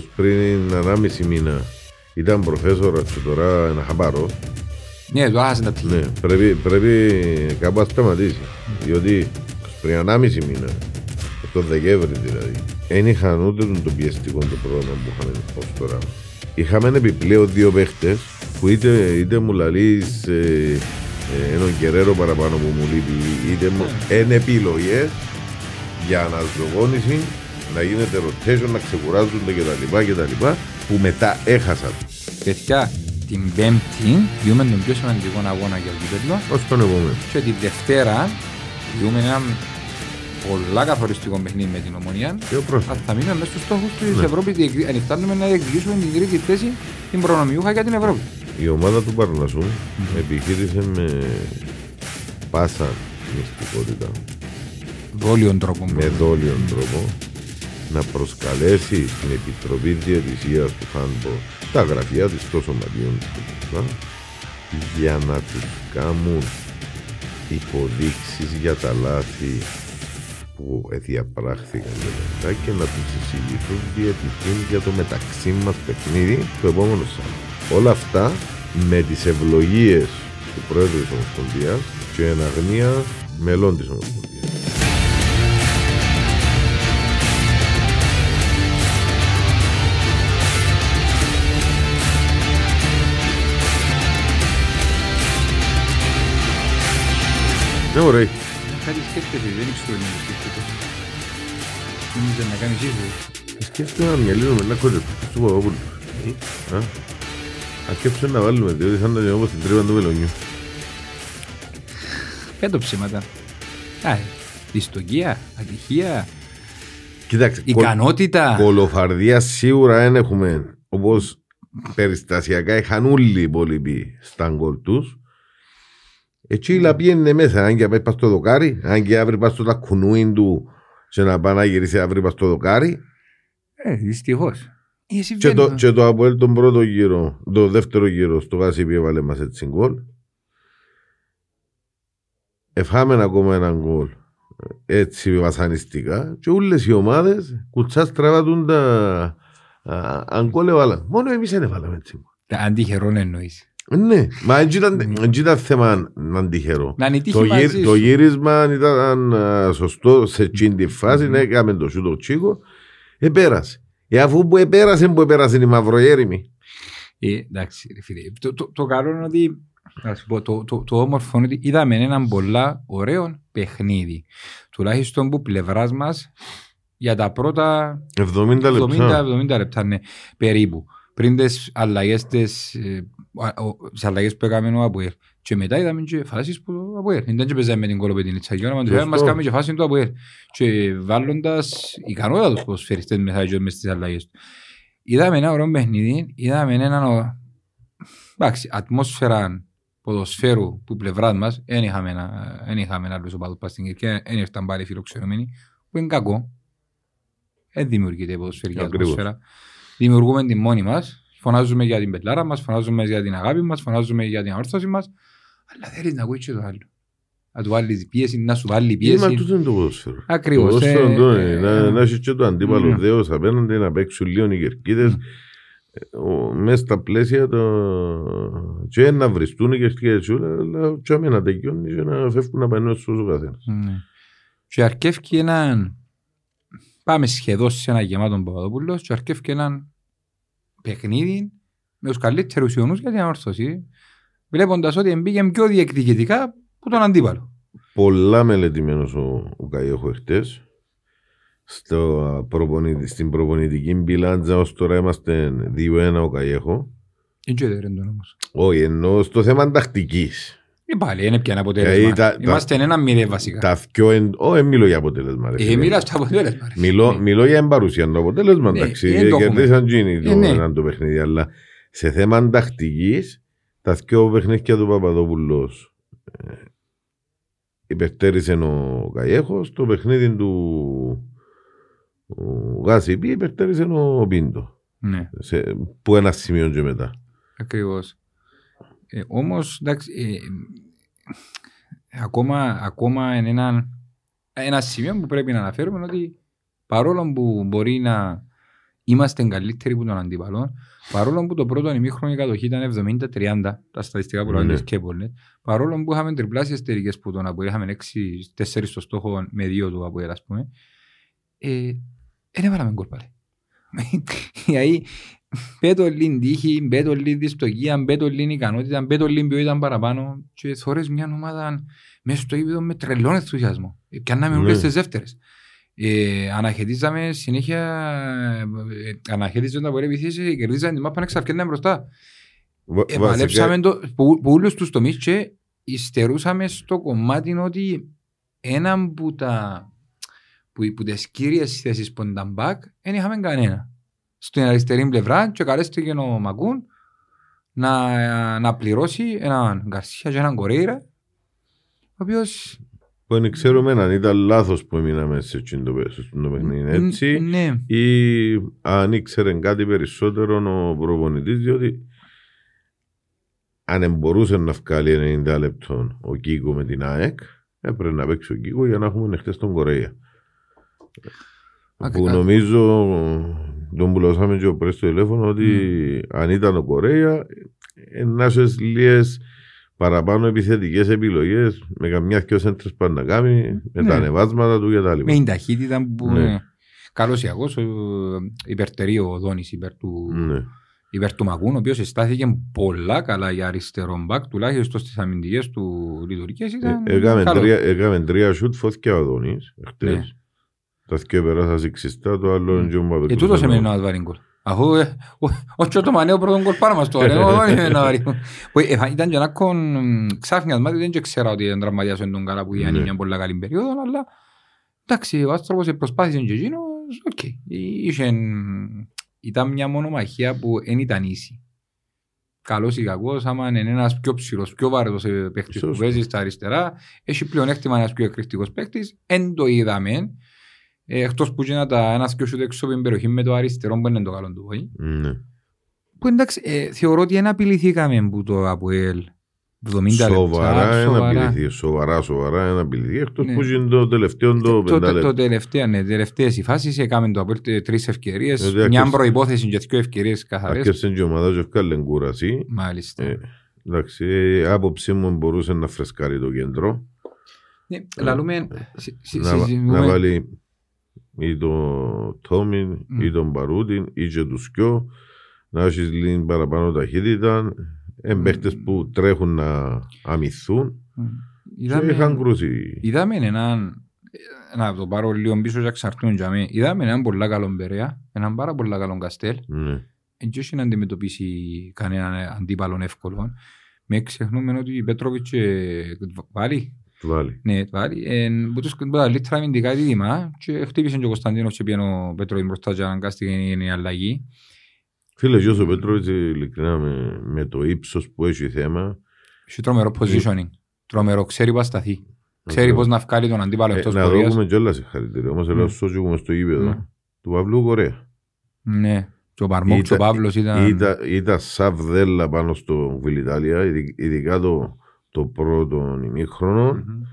πως πριν 1,5 μήνα ήταν προφέσορας και τώρα ένα χαμπάρος. Ναι, το άχασε τα πτυχία. Ναι, πρέπει, πρέπει κάπου να σταματήσει. Διότι πριν 1,5 μήνα, το Δεκέμβρη δηλαδή, δεν είχαν ούτε το πιεστικό το πρόγραμμα που είχαμε ως τώρα. Είχαμε επιπλέον δύο παίχτες που είτε, είτε μου λαλείς ε, ε, έναν κεραίρο παραπάνω που μου λείπει, είτε μου είναι επιλογές για αναζωγόνηση, να γίνεται rotation, να ξεκουράζονται κτλ. κτλ που μετά έχασαν. Παιδιά, την Πέμπτη διούμε τον πιο σημαντικό αγώνα για το κύπελο. Ως τον επόμενο. Και τη Δευτέρα διούμε ένα πολλά καθοριστικό παιχνίδι με την Ομονία. Αλλά θα μείνουμε μέσα στους στόχους της ναι. Ευρώπης. Αν φτάνουμε να διεκδικήσουμε την τρίτη θέση, την προνομιούχα για την Ευρώπη. Η ομάδα του Παρνασού mm. επιχείρησε με πάσα μυστικότητα. Δόλιον τρόπο. Με δόλιον τρόπο να προσκαλέσει στην Επιτροπή Διατησίας του Χάνμπο τα γραφεία της των σωματείων για να τους κάνουν υποδείξεις για τα λάθη που διαπράχθηκαν μετά και να τους εισηγηθούν διαιτητήν για το μεταξύ μας παιχνίδι το επόμενο Σάββατο. Όλα αυτά με τις ευλογίες του Πρόεδρου της Ομοσπονδίας και εν αγνία μελών της Ομοσπονδίας. Ναι, ωραία. Κάτι σκέφτεται, δεν ξέρω τι σκέφτεται. Νομίζω να κάνεις σίγουρο. Σκέφτεται να μυαλίνω με ένα κότσο του Παπαπούλου. Αρκέψε να βάλουμε, διότι θα ήταν όπως την τρύπα του Μελονιού. Πέτω ψήματα. Α, δυστοκία, ατυχία, Κοιτάξτε, ικανότητα. Κολοφαρδία σίγουρα δεν έχουμε, όπως περιστασιακά είχαν όλοι οι υπόλοιποι στα γκολ τους. Έτσι η είναι μέσα, αν και πάει στο δοκάρι, αν και αύριο πάει στο τακουνούιν του και να πάει να γυρίσεις αύριο πάει στο δοκάρι. Ε, δυστυχώς. Ε, και το, και το Αποέλ τον πρώτο γύρο, το δεύτερο γύρο στο Γάσι έβαλε μας έτσι γκολ. Εφάμε ακόμα έναν γκολ έτσι βασανιστικά και όλες οι ομάδες κουτσάς στραβάτουν τα αν γκολ έβαλαν. Μόνο εμείς δεν έβαλαμε έτσι. Τα αντιχερών εννοείς. Ναι, μα δεν ήταν θέμα να είναι τυχερό. Το, γύρ, το γύρισμα ήταν σωστό σε εκείνη τη φάση, ναι, έκαμε το σούτο τσίκο, επέρασε. Ε, αφού που επέρασε, που επέρασε η μαυροέρημη. Ε, εντάξει, φίλε. Το, το, το καλό είναι ότι πω, το, το, το όμορφο είναι ότι είδαμε έναν πολλά ωραίο παιχνίδι. Τουλάχιστον που πλευράς μας για τα πρώτα 70 λεπτά, 70, 70 λεπτά ναι, περίπου. Πριν τις αλλαγές τις ε, τις αλλαγές που έκαμε ο Αποέλ. Και μετά είδαμε και φάσεις που ο Αποέλ. Δεν και παίζαμε με την κολοπετίνη μα του μας κάνουμε και φάσεις του Αποέλ. Και βάλλοντας ικανότητα τους ποδοσφαιριστές μέσα και μες στις αλλαγές του. Είδαμε ένα ωραίο παιχνίδι, είδαμε έναν εντάξει, ατμόσφαιρα ποδοσφαίρου που πλευράς μας, δεν είχαμε, δεν είχαμε άλλους οπαδούς πας στην Κυρκία, δεν ήρθαν πάλι φιλοξενούμενοι, που είναι κακό. Δεν δημιουργείται η ποδοσφαιρική ατμόσφαιρα. Δημιουργούμε την μόνη μας Φωνάζουμε για την πετλάρα μας, φωνάζουμε για την αγάπη μας, φωνάζουμε για την αόρθωση μας. Αλλά θέλεις να ακούει και το άλλο. Να του βάλεις πίεση, να σου βάλει πίεση. Μα τούτο είναι το ποδόσφαιρο. Ακριβώς. Το ποδόσφαιρο ε, ε, να έχεις και το αντίπαλο ναι. δέο απέναντι, να παίξουν λίγο οι κερκίδες. Ναι. Μέσα στα πλαίσια το... και να βριστούν οι κερκίδες αλλά και να τελειώνει και να φεύγουν να πάνε στους ο καθένας. Ναι. Και αρκεύει έναν πάμε σχεδόν σε ένα γεμάτο Παπαδόπουλος και αρκεύει έναν παιχνίδι με τους καλύτερους ιονού για την ανόρθωση, βλέποντας ότι μπήκε πιο διεκδικητικά που τον αντίπαλο. Πολλά μελετημένος ο, ο Καϊόχο εχθές. Στην προπονητική μπιλάντζα ως τώρα είμαστε 2-1 ο Καϊόχο. Δεν τον όμως. Όχι, ενώ στο θέμα τακτική. Ε, πάλι είναι πια ένα αποτέλεσμα. Τα, Είμαστε τα, ένα μηδέ βασικά. Τα θκιο, όχι, μιλώ για αποτέλεσμα. Ε, μιλάς το αποτέλεσμα. Μιλώ, ναι. μιλώ για εμπαρουσία. Το αποτέλεσμα, ναι, εντάξει, ε, κερδίσαν γίνει το, ναι. το παιχνίδι, αλλά σε θέμα τακτική, τα θκιο παιχνίδια του Παπαδόπουλος ε, υπερτέρησε ο Καϊέχος, το παιχνίδι του Γάση Πι υπερτέρησε ο Πίντο. Ναι. Σε, που ένα σημείο και μετά. Ακριβώς. Ε, Όμως, εντάξει, ε, ακόμα, ακόμα είναι ένα, ένα σημείο που πρέπει να αναφέρουμε ότι παρόλο που μπορεί να είμαστε καλύτεροι που τον αντίπαλο. Παρόλο που το πρώτο ημίχρονο η κατοχή ήταν 70-30, τα στατιστικά που λέγανε και πολλές, παρόλο που είχαμε τριπλάσιες τελικές που τον Αποέλ, είχαμε 6-4 στο στόχο με δύο του Αποέλ, ας πούμε, ε, δεν έβαλαμε γκολ πάλι. Γιατί πέτω λίγη τύχη, πέτω λίγη δυστοκία, πέτω λίγη ικανότητα, πέτω λίγη ποιότητα παραπάνω και θωρείς μια ομάδα μέσα στο ύπηδο με τρελόν ενθουσιασμό. Πιάνναμε όλες ναι. τις δεύτερες. Ε, αναχαιτίζαμε συνέχεια, ε, αναχαιτίζοντα από επιθέσεις, κερδίζαμε την μάπα να ξαφκέναμε μπροστά. Επαλέψαμε το, που, που όλους τους τομείς και υστερούσαμε στο κομμάτι ότι έναν που τα που, που τις κύριες θέσεις που ήταν back δεν είχαμε κανένα. Στην αριστερή πλευρά και καλέστηκε ο Μακούν να, να πληρώσει έναν Γκαρσία και έναν Κορέιρα ο οποίος που δεν ξέρουμε αν ήταν λάθος που έμειναμε σε αυτό το παιχνίδι έτσι ναι. ή αν ήξερε κάτι περισσότερο ο προπονητής, διότι αν μπορούσε να βγάλει 90 λεπτών ο Κίκο με την ΑΕΚ, έπρεπε να παίξει ο Κίκο για να έχουμε χτες τον Κορέα. Που νομίζω τον πουλώσαμε και πριν στο τηλέφωνο ότι αν ήταν ο Κορέα, να σε λίγες παραπάνω επιθετικές επιλογές με καμιά δυο σέντρες που να κάνει, με ναι. τα ανεβάσματα του κτλ. Με την ταχύτητα που. Ναι. Καλός ιακό, υπερτερεί ο Δόνης υπέρ του. Ναι. Υπέρ του Μακούν, ο οποίος στάθηκε πολλά καλά για αριστερό μπακ, τουλάχιστον στις αμυντικές του λειτουργίε. Ε, έκαμε τρία σουτ, φώθηκε ο Δόνης. Ναι. Τα δύο περάσαν ξυστά, το άλλο είναι ο Μπαπεκού. Και τούτος σημαίνει να βάλει γκολ. Αφού όχι το μανέο πρώτον κολ πάνω μας το Ήταν και ένα ξάφνιασμα, δεν ξέρω ότι ήταν τραυματιάσον τον καλά που ήταν μια πολύ καλή περίοδο, αλλά εντάξει, ο άνθρωπος προσπάθησε και εκείνος, οκ. Ήταν μια μονομαχία που δεν ήταν ίση. Καλός ή κακός, άμα είναι ένας πιο ψηλός, πιο βάρετος παίκτης που παίζεις στα αριστερά, έχει πλέον έκτημα ένας πιο εκρηκτικός παίκτης, εν το είδαμε, ε, εκτός που γίνεται ένας και όσο έξω από την περιοχή με το αριστερό που είναι το καλό του βοή. Ναι. Που εντάξει, ε, θεωρώ ότι δεν απειληθήκαμε που το ΑΠΟΕΛ 70 σοβαρά, λεπτά. Σοβαρά, σοβαρά, σοβαρά ένα απειληθεί. Εκτός ναι. που είναι το τελευταίο το, το, το, το τελευταίο, ναι, τελευταίες οι φάσεις έκαμε το ΑΠΟΕΛ τρεις ευκαιρίες, ε, μια προϋπόθεση και δύο ευκαιρίες καθαρές. Άκεσαν και ομάδα και ευκάλεν κούραση. Μάλιστα. Ε, εντάξει, άποψή μου μπορούσε να φρεσκάρει το κέντρο. Ναι, λαλούμε, να βάλει ή τον Τόμιν mm. ή τον Παρούτιν ή και τους Κιό να έχεις λίγο παραπάνω ταχύτητα εμπαίχτες mm. που τρέχουν να αμυθούν mm. και είχαν κρούσει. Είδαμε έναν να το πάρω λίγο πίσω και εξαρτούν για μένα. Είδαμε έναν πολύ καλό Μπερέα, έναν πάρα πολύ καλό Καστέλ. Ναι. Δεν έχει να αντιμετωπίσει κανέναν αντίπαλο εύκολο. Με ξεχνούμε ότι η Πέτροβιτς βάλει του Βάλη. Ναι, του Βάλη. Που τους λίτρα αμυντικά δίδυμα και χτύπησε και ο Κωνσταντίνος και πήγαινε ο Πέτροβιτς μπροστά και αναγκάστηκε η αλλαγή. Φίλε, γιος ο Πέτροβιτς ειλικρινά με, με το ύψος που έχει θέμα. Έχει τρομερό positioning. Τρομερό, ξέρει που σταθεί. Ξέρει πώς να βγάλει τον αντίπαλο εκτός πορείας. Να δούμε κιόλας συγχαρητήρια. Όμως λέω σώζουμε στο γήπεδο του Παυλού Κορέα. Ναι. Και ο Παρμόκ ο Παύλος ήταν... Ήταν σαβδέλα πάνω στο Βιλιτάλια, ειδικά το το πρώτο ημίχρονο. Mm-hmm.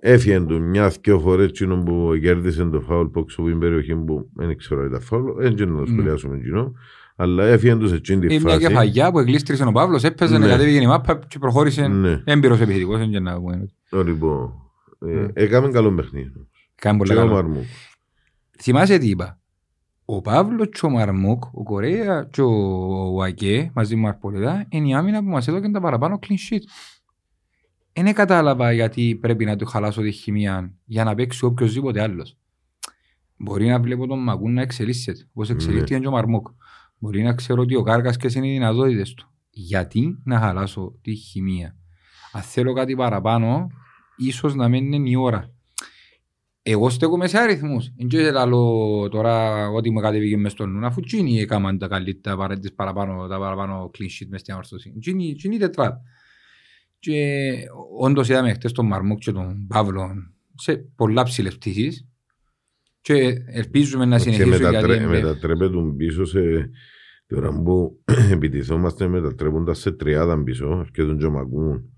Έφυγε του μιας δυο φορές εκείνο που κέρδισε το φάουλ που έξω από την περιοχή που δεν ξέρω αν ήταν φάουλ, δεν να το σχολιάσουμε εκείνο. Αλλά έφυγε τους σε εκείνη τη φάση. Μια κεφαγιά που εγκλήστρισε ο Παύλος, έπαιζε να κατέβηκε η μάπα και προχώρησε ναι. έμπειρος επιθετικός. Δεν να πούμε. Λοιπόν, ε, έκαμε καλό παιχνίδι. Κάμε πολύ καλό. Θυμάσαι τι είπα; Ο Παύλος και ο Μαρμούκ, ο Κορέα και ο Ακέ μαζί με Αρπολεδά είναι η άμυνα που μας έδωκαν τα παραπάνω clean sheet δεν κατάλαβα γιατί πρέπει να του χαλάσω τη χημία για να παίξει οποιοδήποτε άλλος. Μπορεί να βλέπω τον Μακούν να εξελίσσεται, όπως εξελίσσεται και ο Μαρμόκ. Μπορεί να ξέρω ότι ο Κάρκα και είναι οι δυνατότητες του. Γιατί να χαλάσω τη χημία. Αν θέλω κάτι παραπάνω, ίσως να μην είναι η ώρα. Εγώ στέκομαι σε αριθμούς. Δεν ξέρω τώρα ότι μου κατέβηκε μες στον νου, αφού τσίνοι έκαναν τα καλύτερα παραπάνω, τα παραπάνω clean sheet μες στην αμαρτωσία. Τσίνοι τετρά. Και όντως είδαμε χτες τον Μαρμούκ και τον Παύλο σε πολλά ψηλές πτήσεις και ελπίζουμε να συνεχίσουμε. Και μετατρέ, γιατί... μετατρέπεται πίσω σε τώρα που επιτιθόμαστε μετατρέποντα σε τριάδα πίσω και τον Τζομακούν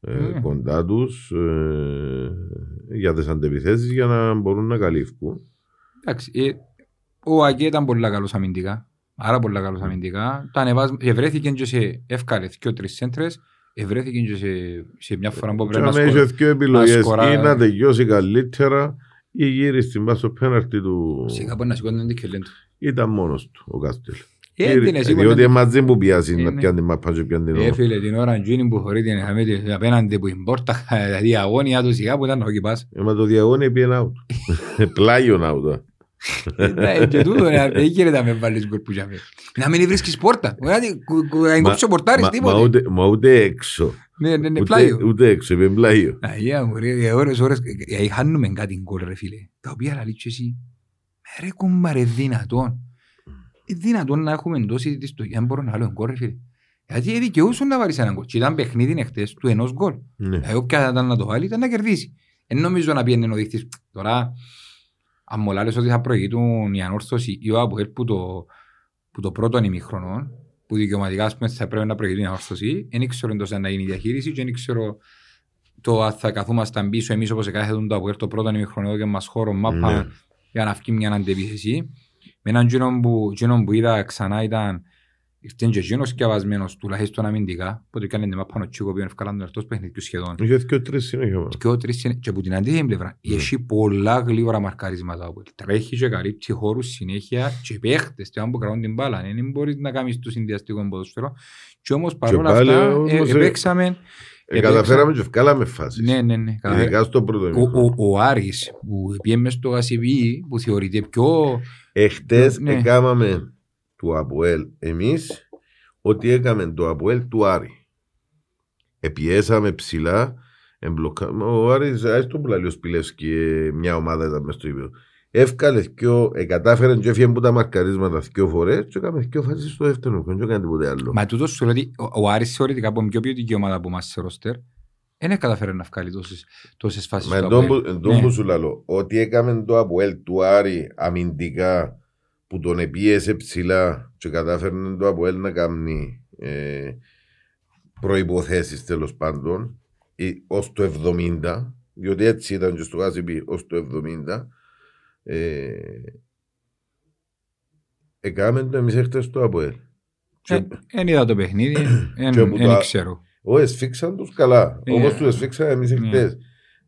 ε, mm. κοντά τους ε, για τις αντεπιθέσεις για να μπορούν να καλύφουν. Εντάξει, ε, Ο Ακέ ήταν πολύ καλός αμυντικά. Άρα πολύ καλός αμυντικά. Τα ανεβάσ... Ευρέθηκε και σε εύκαλες και τρεις σέντρες. Ευρέθηκε και σε, σε μια φορά που πρέπει να, σκορ... σκορ... δύο επιλογές. Ή να τελειώσει καλύτερα ή γύρει στην πάσο πέναρτη του. Σιγά μπορεί να σηκώνει την κελέν του. Ήταν μόνος του ο Κάστελ. Έντυνε σίγουρα. Διότι μαζί που πιάσει να πιάνει την μαπά και πιάνει την ώρα. Έφυλε την ώρα εκείνη που χωρεί την χαμένη απέναντι που την πόρτα, δηλαδή αγώνια του σιγά που ήταν όχι πας. Ε, μα το διαγώνι πήγαινε out. Πλάγιον out. Ναι, και τούτο δεν γίνεται να με βάλεις γκολ που γιάμε. Να μην βρίσκεις πόρτα. Να εγκόψω πορτάρις τίποτε. Μα ούτε έξω. Ναι, ναι, ναι, πλάγιο. Ούτε έξω, είπε πλάγιο. Αγία μου, ρε, ώρες, ώρες, χάνουμε κάτι γκολ ρε φίλε. Τα οποία λαλείς εσύ, ρε κουμπάρε δυνατόν. Δυνατόν να έχουμε τόση δυστοχία, αν μπορώ να λέω γκολ ρε φίλε. Γιατί δικαιούσουν να βάλεις έναν γκολ. Και ήταν παιχνίδι εχθές του ενός γκολ. Εγώ ποια ήταν να το βάλει ήταν να κερδίσει. Εν νομίζω να πιένει ο δείχτης. Τώρα, αν μου λάλες ότι θα προηγητούν η ανόρθωση ή ο Αποέλ που το, που το πρώτο ημιχρονό, που δικαιωματικά ας πούμε, θα πρέπει να προηγητούν η ανόρθωση, δεν ξέρω εντός να γίνει η διαχείριση και δεν ξέρω το αν θα καθούμασταν πίσω εμείς όπως εκάθετον το Αποέλ το πρώτο ημιχρονό και μας χώρο μάπα ναι. για να βγει μια αντεπίθεση. Με έναν γύρω που, που είδα ξανά ήταν Ήρθε και εκείνος σκευασμένος τουλάχιστον αμυντικά, οπότε έκανε την μάπα ο Τσίκο που ευκάλαν τον ερτός παιχνιδιού σχεδόν. Είχε και τρεις συνέχεια. Και τρεις συνέχεια. Και από την αντίθετη πλευρά, ναι. έχει πολλά γλύβρα μαρκαρίσματα. Τρέχει και καλύπτει χώρους συνέχεια και παίχτες, και αν που κρατούν την μπάλα. Δεν μπορείς να κάνεις το συνδυαστικό ποδοσφαίρο. Και όμως παρόλα αυτά, επέξαμε... Καταφέραμε και ευκάλαμε φάσεις. Ναι, ναι, ναι. Ειδικά στο πρώτο ο, ο, ο Άρης που πήγε στο Γασιβί, που θεωρείται πιο... Εχθές ναι. έκαναμε του Αποέλ εμείς ότι έκαμε το Αποέλ του Άρη. Επιέσαμε ψηλά, εμπλοκάμε. Ο Άρης, άσε τον πλαλιό Σπιλεύσκη, μια ομάδα ήταν μες στο ίδιο. Εύκαλες και κατάφερε και έφυγε από τα μαρκαρίσματα δύο φορές και έκαμε δύο φάσεις στο δεύτερο και δεν έκανε τίποτε άλλο. Μα τούτος σου λέει ο Άρης θεωρητικά από πιο ποιοτική ομάδα από εμάς σε ρόστερ δεν καταφέρει να βγάλει τόσες, τόσες φάσεις. Μα εντός που ναι. σου λέω, ότι έκαμε το Αποέλ του Άρη αμυντικά που τον επίεσε ψηλά και κατάφερνε το από να κάνει ε, προϋποθέσεις τέλος πάντων ως το 70 διότι έτσι ήταν και στο Γάσιπι ως το 70 ε, έκαμε το εμείς έχτες το ΑΠΟΕΛ. Εν είδα το παιχνίδι, δεν ξέρω. Όχι, εσφίξαν τους καλά, ε, όπως τους εσφίξαν εμείς ναι.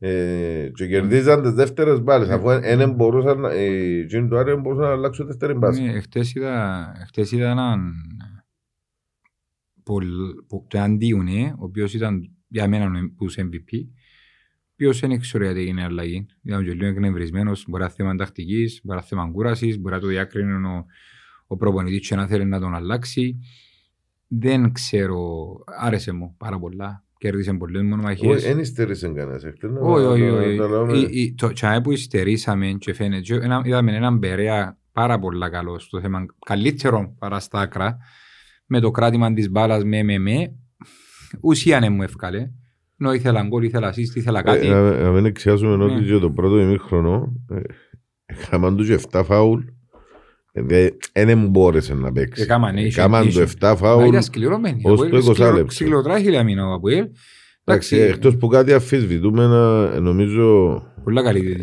Χτες. Ε, και κερδίζαν τις δεύτερες μπάλες αφού δεν μπορούσαν ε, το άρεο μπορούσαν να αλλάξουν δεύτερη μπάση. Ναι, χτες είδα έναν το Αντίουνε, ο οποίος ήταν για μένα που MVP, ο οποίος δεν ξέρω γιατί έγινε αλλαγή. Ήταν και λίγο εκνευρισμένος, μπορεί να θέμα τακτικής, μπορεί να θέμα κούρασης, μπορεί να το διάκρινε ο, ο προπονητής και να θέλει να τον αλλάξει. Δεν ξέρω, άρεσε μου πάρα πολλά κέρδισε πολλές μονομαχίες. Δεν υστερήσε κανένας. Όχι, όχι, όχι. Το τσάι που υστερήσαμε και φαίνεται, είδαμε έναν Περέα πάρα πολύ καλό στο θέμα, καλύτερο παρά στα άκρα, με το κράτημα της μπάλας με με με, ουσία ναι μου εύκαλε. Ενώ ήθελα γκολ, ήθελα ασίστη, ήθελα κάτι. Να μην εξιάσουμε ότι και το πρώτο ημίχρονο, είχαμε τους 7 φάουλ, δεν μπόρεσε να παίξει. Έκαναν το 7 φάουλ ως το 20 λεπτό. Ξυλοτράχυλα μήνα ο Αποέλ. Εκτός που κάτι αφισβητούμε νομίζω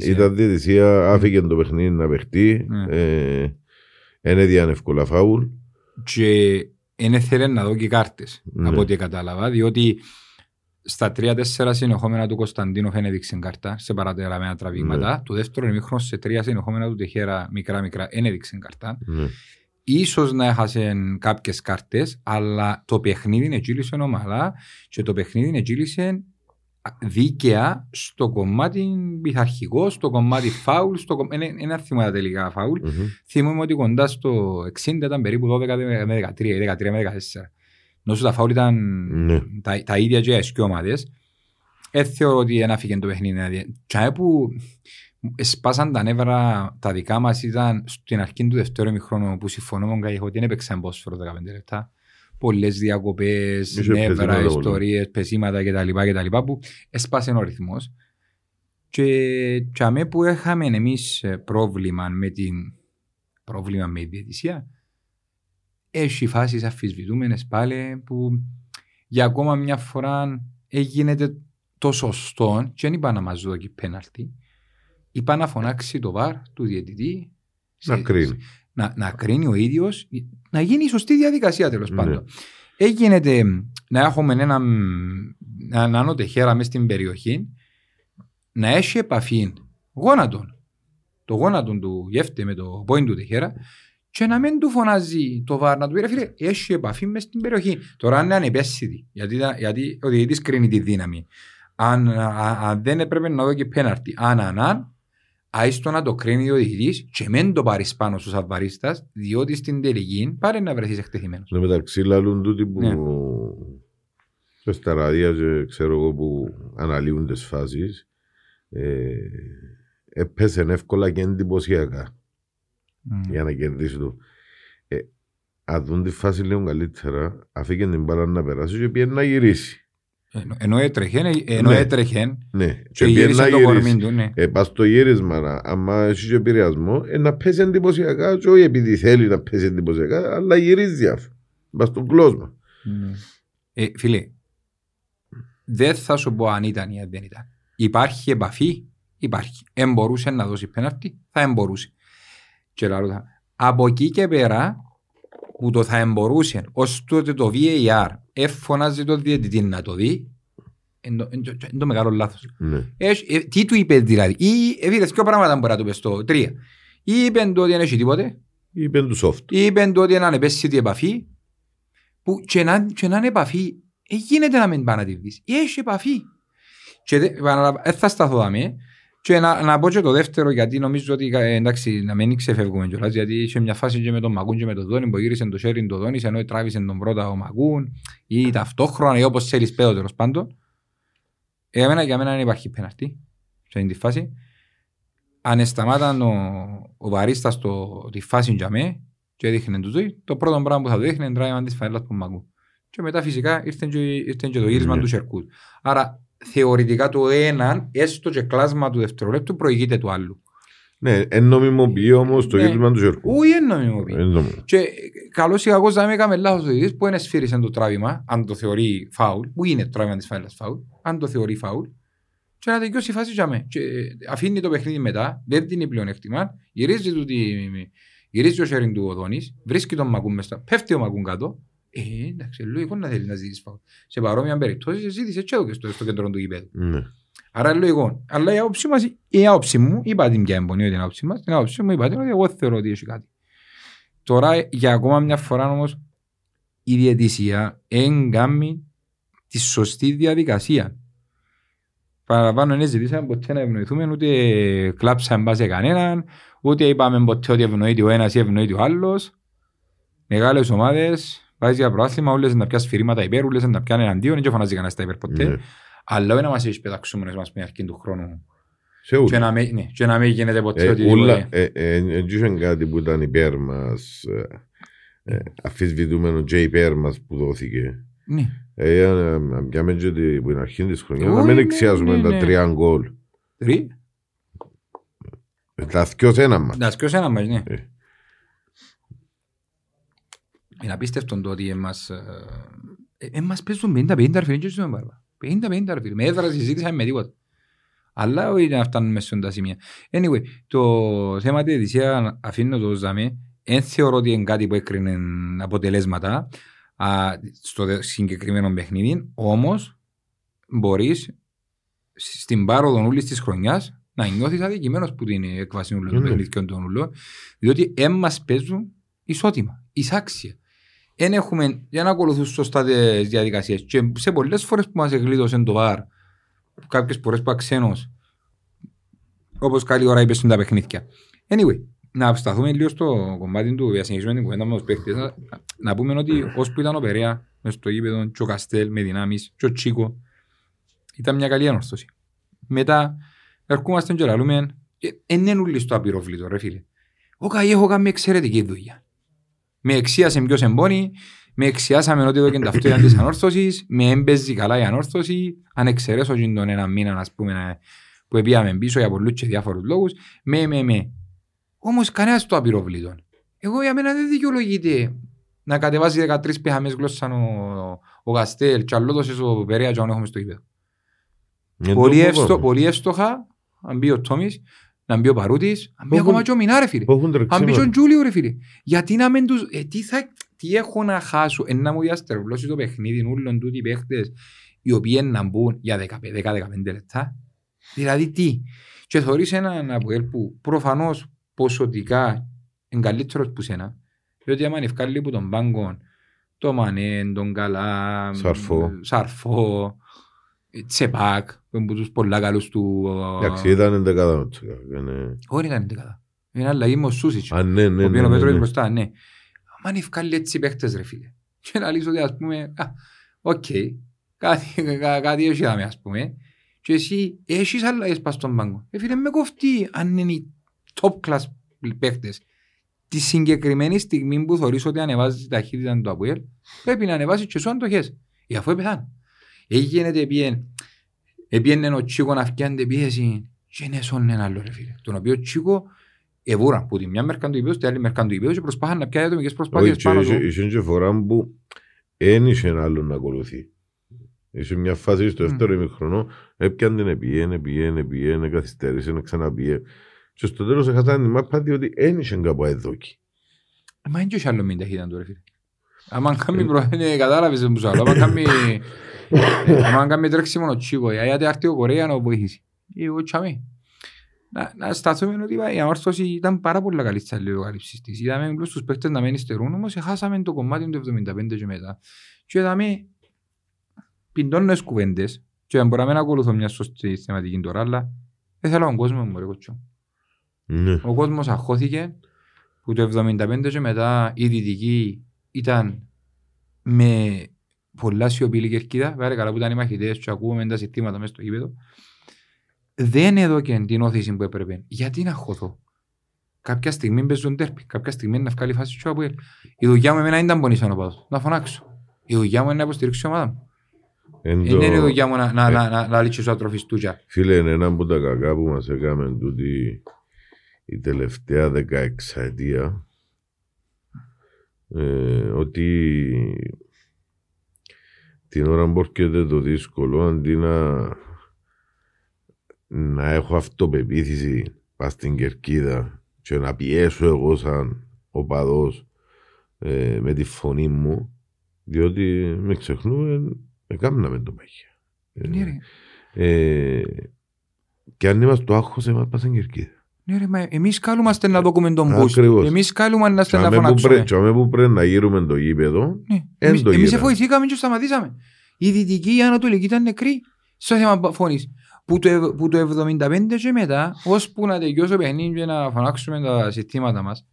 ήταν διαιτησία, άφηκε το παιχνίδι να παιχτεί. Δεν έδιαν εύκολα φάουλ. Και δεν ήθελε να δω και κάρτες από ό,τι κατάλαβα, διότι στα τρία-τέσσερα συνεχόμενα του Κωνσταντίνο φαίνεται έδειξε κάρτα σε παρατεραμένα τραβήγματα. Ναι. Του δεύτερου ημίχρονου σε τρία συνεχόμενα του Τεχέρα μικρά-μικρά δεν έδειξε κάρτα. Ναι. Ίσως να έχασαν κάποιες κάρτες, αλλά το παιχνίδι εγκύλησε ομαλά και το παιχνίδι εγκύλησε δίκαια στο κομμάτι πειθαρχικό, στο κομμάτι φάουλ. Στο κομμ... Είναι, είναι θυμάμαι τελικά φάουλ. Mm-hmm. Θυμούμαι ότι κοντά στο 60 ήταν περίπου 12 με 13 ή 13 με 14. Νόσο τα φάουλ ήταν ναι. τα, τα ίδια και οι ομάδες. Δεν θεωρώ ότι ένα φύγει το παιχνίδι. Δηλαδή. Και που σπάσαν τα νεύρα τα δικά μας ήταν στην αρχή του δεύτερου ημιχρόνου που συμφωνώ με τον Καγιχώ ότι δεν έπαιξαν πόσφαιρο 15 λεπτά. Πολλές διακοπές, νεύρα, ιστορίες, πεσήματα κτλ. κτλ που έσπασε ο ρυθμός. Και, και που είχαμε εμείς πρόβλημα με την πρόβλημα με η διαιτησία, έχει φάσεις αφισβητούμενες πάλι που για ακόμα μια φορά έγινε το σωστό και δεν είπα να μας δώσει πέναλτι. Είπα να φωνάξει το βάρ του διαιτητή να κρίνει. να, να κρίνει ο ίδιος, να γίνει η σωστή διαδικασία τέλος Ναι. πάντων. Έγινε να έχουμε ένα, έναν άνω τεχέρα μέσα στην περιοχή να έχει επαφή γόνατον. Το γόνατον του γεύτε με το πόιν του τεχέρα και να μην του φωνάζει το βάρ να του πει ρε φίλε, έχει επαφή μέσα στην περιοχή. Τώρα αν είναι ανεπαίσθητη, γιατί, τα- γιατί ο διαιτητής κρίνει τη δύναμη. Αν, α- αν δεν έπρεπε να δω και πέναρτη, αν, αν, αν, άιστο να το κρίνει ο διαιτητής και μην το πάρεις πάνω στους αβαρίστας, διότι στην τελική πάρε να βρεθείς εκτεθειμένος. Εν τω μεταξύ λαλούν τούτοι που Ναι. και στα ραδία και ξέρω εγώ που αναλύουν τις φάσεις ε, έπεσε εύκολα και εντυπωσιακά για να κερδίσει το. Ε, αν δουν τη φάση λίγο καλύτερα, αφήκε την μπάλα να περάσει και πήγαινε να γυρίσει. Ενώ, ενώ έτρεχε, ενώ Ναι. έτρεχε Ναι, και πήγαινε γύρισε να το γυρίσει. κορμί του, ναι. Ε, πας στο γύρισμα, να- άμα έχεις και επηρεασμό, ε, να πέσει εντυπωσιακά, και όχι επειδή θέλει να πέσει εντυπωσιακά, αλλά γυρίζει αυτό. Πας στον κόσμο. Ε, φίλε, δεν θα σου πω αν ήταν ή αν δεν ήταν. Υπάρχει επαφή, υπάρχει. Εν μπορούσε να δώσει πέναρτη, θα εμπορούσε. Και λαλώ θα, από εκεί και πέρα, που το θα εμπορούσε, ως τότε το VAR εφωνάζει το διαιτητή να το δει, είναι το, εν το- εν το μεγάλο λάθος. Ναι. Έχει- ε, τι του είπε δηλαδή, ή ε, δύο πράγματα μπορεί να του πες το τρία. Ή είπε του ότι δεν έχει τίποτε, Είπε του soft. Είπεν του ότι είναι ανεπαίσθητη επαφή που και να, και να είναι επαφή ε, γίνεται να μην πάει να τη δεις. Έχει επαφή. Και δεν ε, θα σταθώ δάμε και να, να πω και το δεύτερο γιατί νομίζω ότι ε, εντάξει να μην ξεφεύγουμε κιόλας γιατί είχε μια φάση και με τον Μακούν και με τον Δόνι που γύρισε το Σέριν το Δόνις ενώ τράβησε τον πρώτα ο Μακούν ή ταυτόχρονα ή όπως θέλεις πέω τέλος πάντων. Ε, εμένα, για μένα δεν υπάρχει πέναρτη σε αυτή τη φάση. Αν σταμάταν ο, ο βαρίστας το, τη φάση για μέ και έδειχνε τους ζωή, το πρώτο πράγμα που θα του έδειχνε είναι τράβημα της φανέλας του Μαγκού. Και μετά φυσικά ήρθε και, ήρθε και το γύρισμα Ναι. του Σερκούτ. Άρα θεωρητικά το έναν, έστω και κλάσμα του δευτερολέπτου, προηγείται του άλλου. Ναι, εν νομιμοποιεί όμως το Ναι. γύρισμα του Ζερκού. Όχι εν νομιμοποιεί. Εν νομι- Και καλώς ή κακώς δεν έκαμε λάθος ο διαιτητής που είναι σφύρισε το τράβημα, αν το θεωρεί φάουλ, που είναι το τράβημα της φανέλας φάουλ, αν το θεωρεί φάουλ, και να τελειώσει η φάση για μέ. Και αφήνει το παιχνίδι μετά, δεν δίνει πλεονέκτημα, γυρίζει, του τη, γυρίζει ο Σέριν του Οδόνης, βρίσκει τον Μακούν μέσα, πέφτει ο Μακούν κάτω, ε, εντάξει, λογικό να θέλει να ζητήσεις φάουλ. Σε παρόμοια περίπτωση ζήτησες και εδώ και στο, στο κέντρο του γηπέδου. Ναι. Άρα λογικό. Αλλά η άποψη μας, η άποψη μου, είπα την ποια εμπονεί την άποψη μας, την άποψη μου είπα την ότι εγώ θεωρώ ότι έχει κάτι. Τώρα για ακόμα μια φορά όμως η διαιτησία εγκάμει τη σωστή διαδικασία. Παραπάνω δεν ζητήσαμε ποτέ να ευνοηθούμε, ούτε κλάψαμε μπα σε κανέναν, ούτε είπαμε ποτέ ότι ευνοείται ο ένας ή ευνοείται ο άλλος. Μεγάλες ομάδες, βάζει για προάθλημα, όλες να πιάσουν σφυρίγματα υπέρ, όλες να πιάνουν εναντίον, δεν φωνάζει κανένας τα υπέρ ποτέ. Ναι. Αλλά όχι να μας έχεις πεταξούμενες μας με αρχή του χρόνου. Σε Και ούλα. να μην, ναι, και να μην γίνεται ποτέ Ε, ότι ούλα, ε, ε, εν είχε κάτι που ήταν υπέρ μας, ε, ε, αφισβητούμενο και υπέρ μας που δόθηκε. Ναι. Ε, ε, για μένα και ότι που είναι αρχή της χρονιάς, να Όχι, μην ναι, εξιάζουμε ναι, τα ναι. τρία γκολ. Τρί. Ε, Τα δυο σε ένα μας. Να σκιώσει ένα μας, ναι. Ε. Είναι απίστευτο το ότι εμάς, ε, ε, εμάς παίζουν 50-50 αρφιλή και ζούμε μπάρβα. 50-50 αρφιλή. Με έδρας συζήτησαμε με τίποτα. Αλλά όχι να φτάνουμε μέσα στα σημεία. Anyway, το θέμα της διαιτησία αφήνω το ζάμε. Δεν θεωρώ ότι είναι κάτι που έκρινε αποτελέσματα α, στο δε- συγκεκριμένο παιχνίδι. Όμως μπορείς στην πάροδο όλης της χρονιάς να νιώθεις αδικημένος που την έκβαση όλων των Ναι. παιχνιδιών των ούλων διότι δεν μας παίζουν ισότιμα, εισάξια. Δεν έχουμε, για να ακολουθούν σωστά τις διαδικασίες και σε πολλές φορές που μας εγκλείδωσε το ΒΑΡ κάποιες φορές που αξένος όπως καλή ώρα είπες στην τα παιχνίδια. Anyway, να abσταθούμε λίγο στο κομμάτι του, για να συνεχίσουμε την κουβέντα με τους παίχτες, να, να πούμε ότι ώσπου ήταν ο Περέα μες στο γήπεδο και ο Καστέλ με δυνάμεις και ο Τσίκο ήταν μια καλή ανόρθωση. Μετά ερχόμαστε και λαλούμε εν είναι ούλοι στο απειρόβλητο ρε φίλε. Ο Καϊ έχω κάνει εξαιρετική δουλειά. Με εξίασε ποιος εμπόνι, με εξιάσαμε ότι εδώ και ταυτότητα της ανόρθωσης, με έμπαιζε καλά η ανόρθωση, αν εξαιρέσω και τον ένα μήνα ας πούμε, που επίαμε πίσω για πολλούς και διάφορους λόγους, με, με, με. Όμως κανένας το απειρόβλητο. Εγώ για μένα δεν δικαιολογείται να κατεβάζει 13 πεχαμές γλώσσαν ο, ο Γαστέλ και αλλότωσες ο Περέας και αν έχουμε στο γήπεδο. Ε, Πολύ, το εύστο, πω. πολύ εύστοχα, αν μπει ο Τόμις, να μπει ο Παρούτης, να μπει Έχουν- ακόμα και ο Μινά ρε φίλε. Που έχουν Αν μπει και ο τρεξίματα. Τζούλιο ρε φίλε. Γιατί να μην τους... Ε, τι, θα... τι έχω να χάσω, ε, να μου διαστερβλώσει το παιχνίδι ούλων τούτοι οι παίχτες οι οποίοι να μπουν για 10-15 λεπτά. Δηλαδή τι; Και θεωρείς έναν Αποέλ που προφανώς ποσοτικά είναι καλύτερος που σένα. Διότι άμα ευκάλλει που τον πάγκο το Μανέ, τον Καλά, Σαρφό. Σαρφό, ε, Τσεπάκ, που είναι από τους πολλά καλούς του... ε, Εντάξει, ήταν εντεκάδα με τσικά. Είναι- Όχι ήταν εντεκάδα. Είναι αλλαγή με ο Σούσιτς. Α, ναι, ναι, Ο οποίος ναι, ο ναι, Πέτρος ναι. μπροστά, ναι. Αν ευκάλλει έτσι παίχτες ρε φίλε. Και να λύσω ότι ας πούμε, α, οκ, κάτι, κα- κάτι έχει δάμε ας πούμε. Και εσύ έχεις αλλαγές πας στον πάγκο. Ε φίλε με κοφτεί αν είναι οι top class παίχτες. Τη συγκεκριμένη στιγμή που θεωρείς ότι ανεβάζεις τη ταχύτητα του Αποέλ, πρέπει να ανεβάσεις και σου αν το έχεις. Ή αφού έπεθαν. Έγινε πιέν, επίενε ο Τσίκο να φτιάνεται πίεση και είναι σόν ένα άλλο ρε φίλε. Τον οποίο Τσίκο εβούραν που τη μια μερκάν του υπέου, στην άλλη μερκάν του υπέου και προσπάθαν να πιάνε ατομικές Όχι, προσπάθειες και πάνω είχε- του. είχε και φορά που δεν είχε άλλο να ακολουθεί. Είχε μια φάση στο Μμ. δεύτερο ημιχρονό, έπιαν την πιένε, πιένε, πιένε, καθυστέρησε, να ξαναπιέ. Και στο τέλος έχασαν την μάπα διότι δεν είχε κάπου εδόκι. Μα είναι και όχι άλλο μην ταχύτητα του ρε φίλε. Άμα κάνει προ... ναι, κατάλαβες που σου άλλο. Άμα κάνει... Άμα κάνει τρέξιμο ο Τσίκο, γιατί έρθει ο Κορέα να βοηθήσει. Ή εγώ τσάμε. Να, να σταθούμε ότι η ανόρθωση ήταν πάρα πολύ καλή στις αλληλοκαλύψεις της. Είδαμε όλους τους παίκτες να μένει στερούν, όμως χάσαμε το κομμάτι του 75 και μετά. Και είδαμε πιντώνες κουβέντες και μπορεί να μην ακολουθώ μια σωστή θεματική τώρα, αλλά δεν θέλω τον κόσμος μου ρε κοτσό. Ναι. Ο κόσμος αχώθηκε που το 75 και μετά η Δυτική ήταν με πολλά σιωπηλή κερκίδα. Βέβαια καλά που ήταν οι μαχητές και ακούμε τα συστήματα μέσα στο γήπεδο. Δεν έδωκε την όθηση που έπρεπε. Γιατί να χωθώ; Κάποια στιγμή παίζουν τέρπι. Κάποια στιγμή να βγάλει φάση του Αποέλ. Η δουλειά μου εμένα δεν ήταν πονήσω να πάω. Να φωνάξω. Η δουλειά μου είναι να υποστηρίξω η ομάδα μου. Εν Δεν το- είναι η δουλειά μου να, να, Ε. να, να, να λύσω ατροφιστούτια. Φίλε, είναι ένα από τα κακά που μας έκαμε τούτη η τελευταία δεκαεξαετία ε, ότι την ώρα που έρχεται το δύσκολο αντί να, να έχω αυτοπεποίθηση πας στην κερκίδα και να πιέσω εγώ σαν οπαδός ε, με τη φωνή μου διότι με ξεχνούμε έκαναμε το παγιά. Ναι ρε. Ε, και αν είμαστε το άγχος εμάς πας στην κερκίδα. Ναι ρε, μα εμείς καλούμαστε να δοκούμε τον boost. Ακριβώς. Εμείς καλούμε να Και να αμέ που φωνάξουμε. πρέ- και αμέ που πρέπει να γύρουμε το γήπεδο, Ναι. Εν Εμείς, το εμείς είδα. εφοηθήκαμε και σταματήσαμε. Η Δυτική, η Ανατολική ήταν νεκρή στο θέμα φωνής. Που το, ευ- που το 75 και μετά, ώσπου να τελειώσει το παιχνίδι και να φωνάξουμε τα συστήματα μας,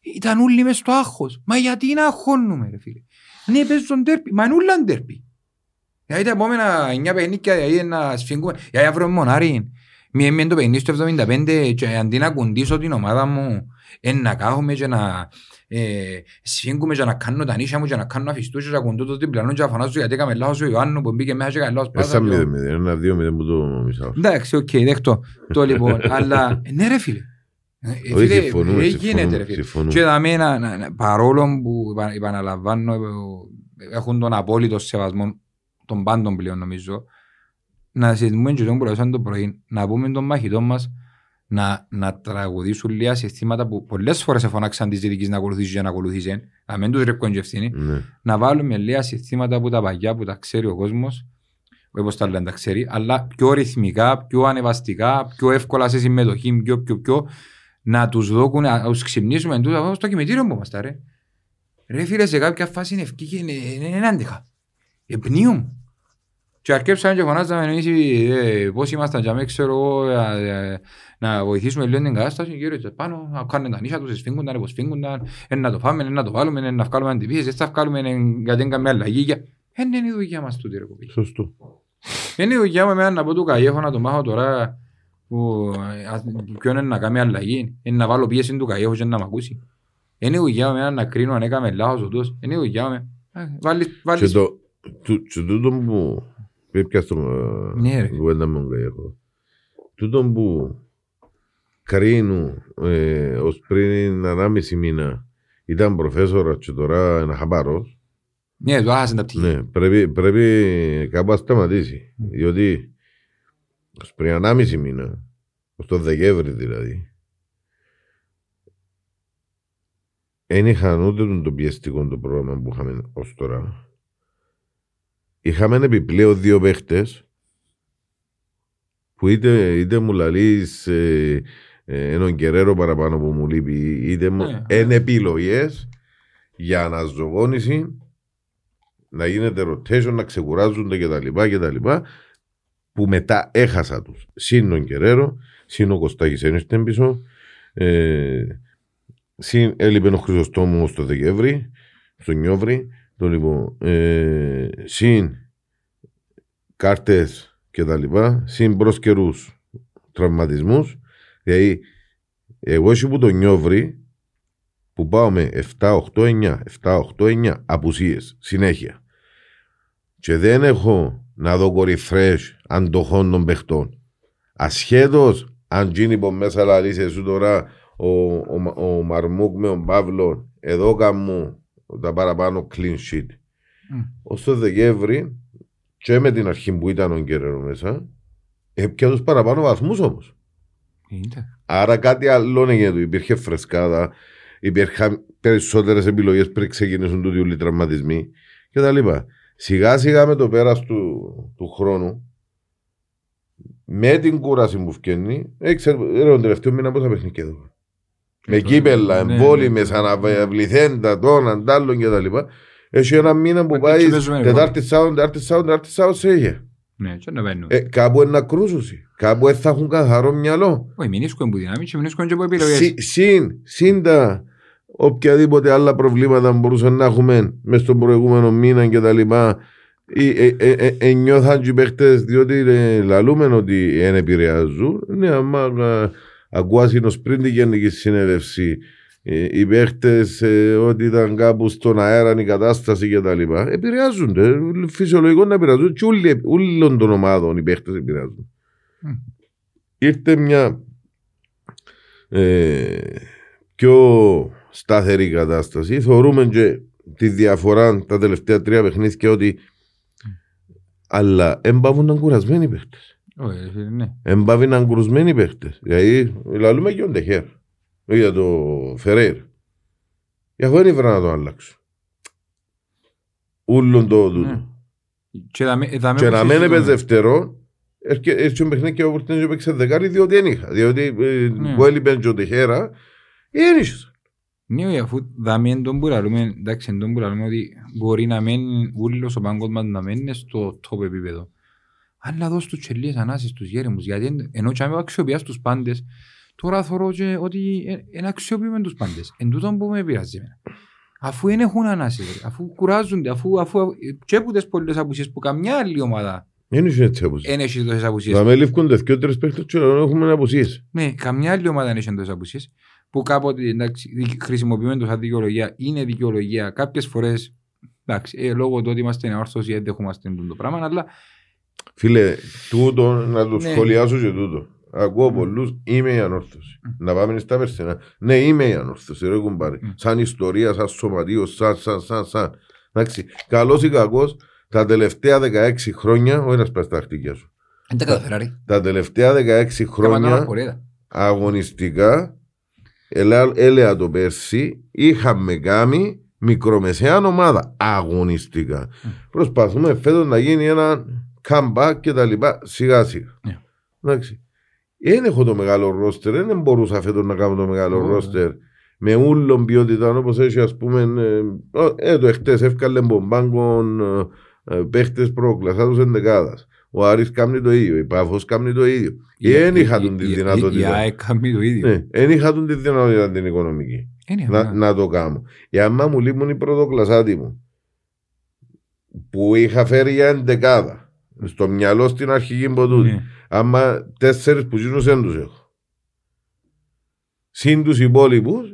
ήταν όλοι μες στο άγχος. Μα γιατί να αγχώνουμε ρε φίλε; Ναι, παίζουν τέρπι. Μα είναι όλα τέρπι. Γιατί τα επόμενα 9 παιχνίδια δηλαδή να σφίγγουμε. Γιατί αύριο μονάρι. Μία μία το παιχνίδι στο 75 και αντί να κουντήσω την ομάδα μου ε, να κάθομαι και να ε, σφίγγουμαι και να κάνω τα νύχια μου και να κάνω αφιστούς και να κουντώ το διπλανό και να φωνάζω γιατί έκαμε λάθος ο Ιωάννου που μπήκε μέσα και έκανε λάθος πάσα. Έσαν και ο- μηδέν μηδέν, ένα δύο μηδέν που το μισάω. Εντάξει, οκ, δέχτω το λοιπόν. Αλλά ναι ρε φίλε. Ε, ε, Όχι, φίλε, συμφωνούμε, δεν συμφωνούμε, γίνεται ρε φίλε. συμφωνούμε. Και δαμε, να, να, να, παρόλο που επα- επαναλαμβάνω ε, έχουν τον απόλυτο σεβασμό των πάντων πλέον νομίζω να συζητούμε και τον που λέσαν το πρωί να πούμε τον μαχητό μας να, να τραγουδήσουν λίγα συστήματα που πολλές φορές εφωνάξαν τις δυτικές να ακολουθήσουν και να ακολουθήσουν να μην τους ρευκόν και ευθύνη Ναι. να βάλουμε λίγα συστήματα που τα παγιά που τα ξέρει ο κόσμος όχι όπως τα λένε τα ξέρει, αλλά πιο ρυθμικά, πιο ανεβαστικά, πιο εύκολα σε συμμετοχή, πιο πιο πιο να τους δώκουν, να τους ξυπνήσουμε τούτα, όπως στο κημητήριο που είμαστε ρε. Ρε φίλε σε κάποια φάση είναι ευκή και είναι, είναι, είναι άντεχα. Επνίουν. Και αρκέψαμε και φωνάζαμε εμείς ε, πώς ήμασταν και αμέ ξέρω εγώ ε, ε, να βοηθήσουμε λίγο την κατάσταση και γύρω πάνω να κάνουν τα νύχια τους, σφίγγονταν, υποσφίγγονταν, ε, να το φάμε, ε, να το βάλουμε, ε, να βγάλουμε αντιπίσεις, ε, θα βγάλουμε ε, γιατί δεν κάνουμε αλλαγή. και- Ε, είναι η δουλειά μας τούτη ρε κοπή. Σωστό. Είναι η δουλειά μου εμένα να πω του Καϊέχο να το μάθω τώρα που ε, ας- ποιον είναι να κάνει αλλαγή, είναι να βάλω πίεση του Καϊέχο και να μ' ακούσει. Είναι η δουλειά μου εμένα να κρίνω αν έκαμε λάθος ο τούς. Είναι η δουλειά μου. Ε, Βάλεις, Και βάλεις το του- και τούτο που πήρε στον Ναι, ρε. κουβέντα με τον Καγιάκο. Τούτο που κρίνουν ε, ως πριν 1,5 μήνα ήταν προφέσορα και τώρα είναι χαπάρος. Ναι, το άχασαν τα πτυχία. Ναι, πρέπει, πρέπει κάπου να σταματήσει. Διότι ως πριν 1,5 μήνα στο Δεκέμβρη δηλαδή, δεν είχαν ούτε το πιεστικό το πρόγραμμα που είχαμε ως τώρα. Είχαμε επιπλέον δύο παίχτες που είτε, είτε μου λαλείς ε, ε, έναν κεραίρο παραπάνω που μου λείπει, είτε μου, ναι. εν επιλογές για αναζωγόνηση να γίνεται rotation, να ξεκουράζονται κτλ. που μετά έχασα τους. Συν τον Κεραίρο, συν ο Κωστάκης ένιωστε πίσω. Ε, συν έλειπε ο Χρυσοστόμου το Δεκέμβρη, στο Νιόβρη. Το λοιπόν, ε, συν κάρτες κτλ. Συν προ καιρού τραυματισμούς. Δηλαδή, εγώ εσύ που το Νιόβρη που πάω με 7, 8, 9, 7, 8, 9 απουσίες συνέχεια και δεν έχω να δω κορυφρές αντοχών των παιχτών. Ασχέτως αν γίνει από μέσα λαλείς εσύ τώρα ο, ο, ο, Μαρμούκ με τον Παύλο εδώ καμού τα παραπάνω clean sheet. Mm. Ως το Δεκέμβρη και με την αρχή που ήταν ο καιρό μέσα έπια τους παραπάνω βαθμούς όμως. Άρα κάτι άλλο έγινε, υπήρχε φρεσκάδα, υπήρχαν περισσότερες επιλογές πριν ξεκινήσουν του διούλοι τραυματισμοί κτλ. Σιγά σιγά με το πέρας του, του χρόνου, με την κούραση που φτιάχνει, έξερε τον τελευταίο μήνα πόσα παιχνίδια εδώ. Με κύπελα, ναι, εμβόλυμες, ναι, αναβληθέντα, τον, αντάλλον κτλ. Έχει ένα μήνα που πάει Τετάρτη Σάουν, Τετάρτη Σάουν, Τετάρτη Σάουν σε είχε. Ναι, και να βαίνουν. Ε, κάπου είναι να κρούσουσι. Κάπου θα έχουν καθαρό μυαλό. Όχι, μην ίσκουν που δυνάμεις και μην ίσκουν και που επιλογές. Συν, συν τα οποιαδήποτε άλλα προβλήματα μπορούσαν να έχουμε μέσα στον προηγούμενο μήνα και τα λοιπά ενιώθαν και οι παίχτες διότι λαλούμε ότι δεν επηρεάζουν ναι άμα ακούασαι πριν την γενική συνέλευση οι παίχτες ότι ήταν κάπου στον αέρα η κατάσταση και τα λοιπά επηρεάζονται φυσιολογικό να επηρεάζουν και όλων των ομάδων οι παίχτες επηρεάζουν ήρθε μια ε, πιο σταθερή κατάσταση. Θεωρούμε και τη διαφορά τα τελευταία τρία παιχνίδια ότι αλλά εμπάβουν να κουρασμένοι οι παίχτες. Ναι. Εμπάβουν να κουρασμένοι οι παίχτες. Δηλαδή, λαλούμε και ο Ντεχέρ. Για το Φεραίρ. Για αυτό δεν ήβρα να το αλλάξω. Ούλον το τούτο. Ναι. Και να μην έπαιζε δευτερό, έρχεται ο παιχνίδι και ο Βουρτίνος έπαιξε δεκάρι διότι δεν είχα. Διότι που έλειπε και ο Τεχέρα, δεν είχες. Ναι, αφού δάμε τον που λαλούμε, εντάξει, τον που λαλούμε ότι μπορεί να μένει ούλος ο πάγκος μας να μένει στο top επίπεδο. Αλλά δώσ' τους τσελίες ανάσεις τους γέρεμους, γιατί ενώ και αν αξιοποιάς τους πάντες, τώρα θεωρώ και ότι είναι αξιοποιούμε τους πάντες. Εν τούτον που με πειράζει εμένα. Αφού δεν έχουν ανάσεις, αφού κουράζονται, αφού, αφού και που τις πολλές απουσίες που καμιά άλλη ομάδα δεν έχει έτσι απουσίες. Δεν έχει τόσες απουσίες. Θα με λήφκονται και τρεις παίχτες και έχουμε απουσίες. Ναι, καμιά άλλη ομάδα δεν έχει τόσες απουσίες που κάποτε εντάξει, χρησιμοποιούμε το σαν δικαιολογία, είναι δικαιολογία. Κάποιες φορές ε, λόγω του ότι είμαστε εορθώσει δεν δεχόμαστε το πράγμα, αλλά. Φίλε, τούτο να το ναι. σχολιάσω και τούτο. Ακούω mm. πολλούς, είμαι η ανόρθωση. Mm. Να πάμε στα περσινά. Ναι, είμαι η ανόρθωση. Ρε κουμπάρι. Mm. Σαν ιστορία, σαν σωματείο, σαν, σαν, σαν, σαν. Εντάξει, καλός ή κακός, τα τελευταία 16 χρόνια, ο ένας πας στα αρχτικιά σου. Τα, τα τελευταία 16 χρόνια αγωνιστικά έλεγα το πέρσι, είχαμε κάνει μικρομεσαία ομάδα αγωνιστικά. Mm. Προσπαθούμε φέτος να γίνει ένα comeback και τα λοιπά σιγά σιγά. Yeah. Εντάξει. Δεν έχω το μεγάλο ρόστερ, δεν μπορούσα φέτος να κάνω το μεγάλο oh. ρόστερ με ούλον ποιότητα όπως έχει ας πούμε. Ε, ε, το εχθές έφκαλε μπομπάγκον ε, ε παίχτε προκλασσάτου εντεκάδα. Ο Άρης κάνει το ίδιο, η Πάφος κάνει το ίδιο. Δεν είχα τον τη δυνατότητα. Η ΑΕΚ κάνει το ίδιο. Δεν ναι, είχα τον τη δυνατότητα την οικονομική. Να, να το κάνω. Η άμα μου λείπουν οι πρωτοκλασσάτοι μου που είχα φέρει για εντεκάδα στο μυαλό στην αρχική ποτούτη. Ναι. Άμα τέσσερις που ζήνουν δεν τους έχω. Συν τους υπόλοιπους,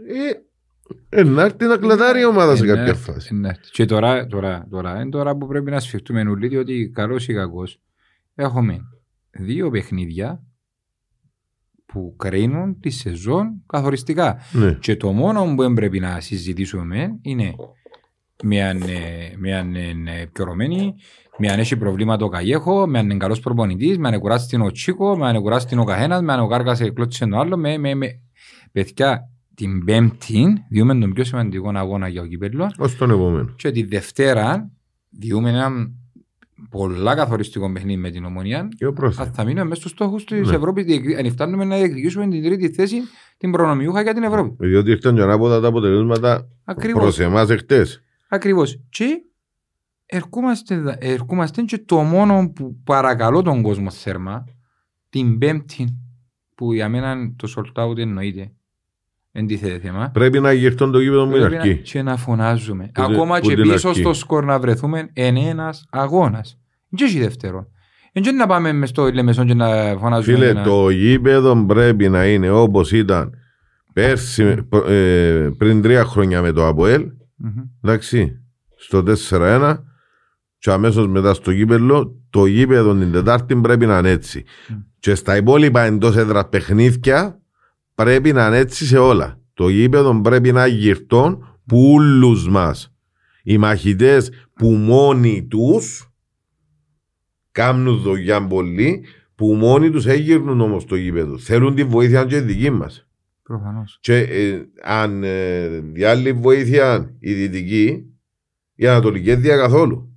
ε, να έρθει να κλατάρει η ομάδα σε κάποια φάση. Και τώρα, τώρα, τώρα, είναι τώρα που πρέπει να σφιχτούμε νουλί, διότι καλός ή κακός έχουμε δύο παιχνίδια που κρίνουν τη σεζόν καθοριστικά. Ναι. Και το μόνο που πρέπει να συζητήσουμε είναι μια, μια πιωρωμένη Με αν έχει προβλήματα ο Καγέχο, με αν είναι καλός προπονητής, με αν κουράσει ο Τσίκο, με αν κουράσει ο καθένας, με αν ο Κάρκας κλώτησε το άλλο. Με, με, με. Παιδιά, την Πέμπτη διούμε τον πιο σημαντικό αγώνα για ο Κυπέλλο. Ως τον επόμενο. Και τη Δευτέρα διούμε ένα πολλά καθοριστικό παιχνίδι με την Ομονία. Και ο πρόσθετο. Θα μείνουμε μέσα στους στόχους της Ναι. Ευρώπης. διεκδι- Αν φτάνουμε να διεκδικήσουμε την τρίτη θέση, την προνομιούχα για την Ευρώπη. Διότι ήρθαν και ανάποδα τα αποτελέσματα Ακριβώς. προς εμάς εχθές. Ακριβώς. Και ερχόμαστε, δα- ερχόμαστε και το μόνο που παρακαλώ τον κόσμο θέρμα, την Πέμπτη, που για μένα το sold out εννοείται. Εν τίθεται θέμα. Πρέπει να γυρτούν το γήπεδο μου Πρέπει να- αρκεί. και να φωνάζουμε. Που την- Ακόμα που και την πίσω αρχή. στο σκορ να βρεθούμε εν ένας αγώνας. Δεν έχει δεύτερο. Δεν να πάμε μες στο Λεμεσόν και να φωνάζουμε. Φίλε, να- το γήπεδο πρέπει να είναι όπως ήταν πέρσι, προ- ε, πριν τρία χρόνια με το ΑΠΟΕΛ, Μμμ. εντάξει, στο 4-1 και αμέσως μετά στο γήπεδο, το γήπεδο την Τετάρτη πρέπει να είναι έτσι. Μμ. Και στα υπόλοιπα εντός έδρας παιχνίδια πρέπει να είναι έτσι σε όλα. Το γήπεδο πρέπει να γυρτών που όλους μας. Οι μαχητές που μόνοι τους κάνουν δουλειά πολύ, που μόνοι τους έγυρνουν όμως το γήπεδο. Θέλουν τη βοήθεια και δική μας. Προφανώς. Και ε, αν ε, διάλει βοήθεια η δυτική, η ανατολική δεν δια καθόλου.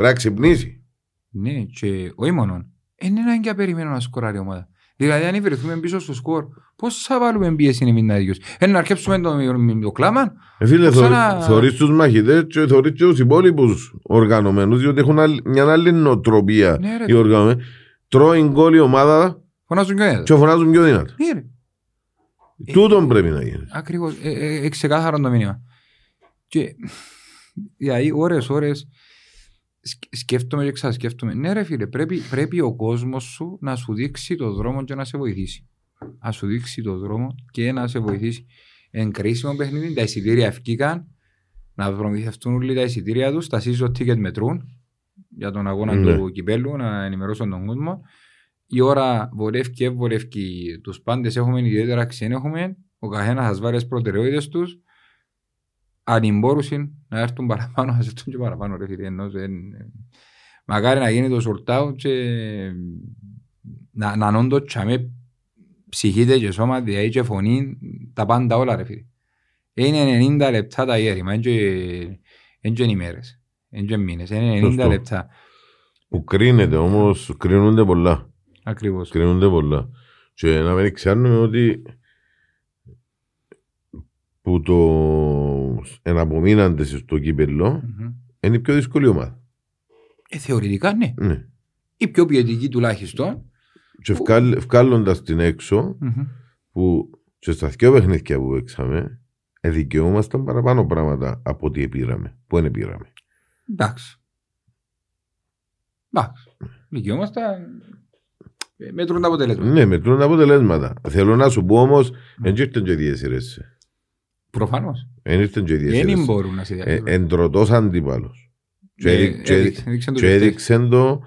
Πρέπει να ξυπνήσει. Ναι, και όχι μόνο. Δεν είναι ανάγκη να περιμένω να σκοράρει η ομάδα. Δηλαδή, αν βρεθούμε πίσω στο σκορ, πώς θα βάλουμε πίεση εμεί να ίδιου. Ένα να αρκέψουμε το, το κλάμα. Ε, φίλε, Ξανά- θωρεί- θωρείς τους μαχητές και θωρείς και τους υπόλοιπους οργανωμένους, διότι έχουν άλλη- μια άλλη νοοτροπία Ναι, ρε. οι οργανωμένοι. Τρώει γκολ η ομάδα Φωνάζουν και ένα. και φωνάζουν πιο δυνατά. Ναι, ρε. Τούτον πρέπει να γίνει. Ακριβώς. Ε, ε, ε, ξεκάθαρο το μήνυμα. Και δηλαδή, ώρες, ώρες σκ- σκέφτομαι και ξανασκέφτομαι. Ναι, ρε φίλε, πρέπει, πρέπει ο κόσμος σου να σου δείξει το δρόμο και να σε βοηθήσει. Να σου δείξει το δρόμο και να σε βοηθήσει. Εν κρίσιμο παιχνίδι, τα εισιτήρια ευκήκαν να προμηθευτούν όλοι τα εισιτήρια τους, τα season ticket μετρούν για τον αγώνα Ναι. του κυπέλου, να ενημερώσουν τον κόσμο. Η ώρα βολεύει και βολεύει τους πάντες έχουμε ιδιαίτερα ξένοι έχουμε ο καθένας θα βάλει τις προτεραιότητες τους αν μπορούσαν να έρθουν παραπάνω, να έρθουν και παραπάνω ρε φίλε. Ενώ δεν... Μακάρι να γίνει το sort out και να, να νόντω τσάμε ψυχήτε και σώμα, δηλαδή και φωνή, τα πάντα όλα ρε φίλε. Είναι 90 λεπτά τα γέρημα, είναι και- είναι και ημέρες, είναι και μήνες, είναι 90 Σωστό. λεπτά. Που κρίνεται όμως, κρίνονται πολλά. Ακριβώς. Κρίνονται πολλά. Και να μην ξέρουμε ότι που το εναπομείναντες στο κύπελλο Μμμ. είναι η πιο δύσκολη ομάδα. Ε, θεωρητικά ναι. Ναι. Η πιο ποιοτική τουλάχιστον. Και βγάλοντας την έξω Μμμ. που και στα δυο παιχνίδια που παίξαμε δικαιούμασταν παραπάνω πράγματα από ό,τι πήραμε. Που δεν πήραμε. Εντάξει. Εντάξει. Δικαιόμαστε. ε, Μέτρουν τα αποτελέσματα. Ναι, μετρούν τα αποτελέσματα. Θέλω να σου πω όμως, δεν ήρθαν και ίδιες σειρές. Προφανώς. Δεν ήρθαν και ίδιες Δεν σειρές. μπορούν να σε Ε, διαλύσουν. Εντρωτός αντίπαλος. Και Ε, έδει- και- έδειξε- έδειξαν το Και χτες. έδειξε το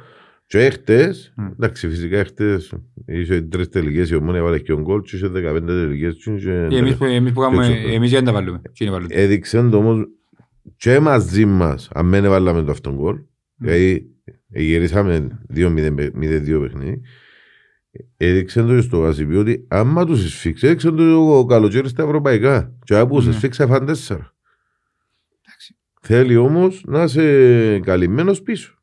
και χτες, Μμ. εντάξει φυσικά χτες είχε τρεις τελικές η ομόνια βάλε και ο γκολ και είχε 15 τελικές και είχε- Και εμείς που- εμείς που κάνουμε, Και έτσι. εμείς δεν τα βάλουμε. Και είναι βάλουμε. έδειξε το όμως και μαζί μας αν δεν βάλαμε το αυτόν γκολ γιατί γυρίσαμε 2-0-2 παιχνίδι έδειξε το και στο Βασιπί ότι άμα τους εισφίξει έδειξε το ο καλοκαίρι στα ευρωπαϊκά και άμα τους Ναι. εισφίξει φαν τέσσερα Εντάξει. θέλει όμως να είσαι καλυμμένος πίσω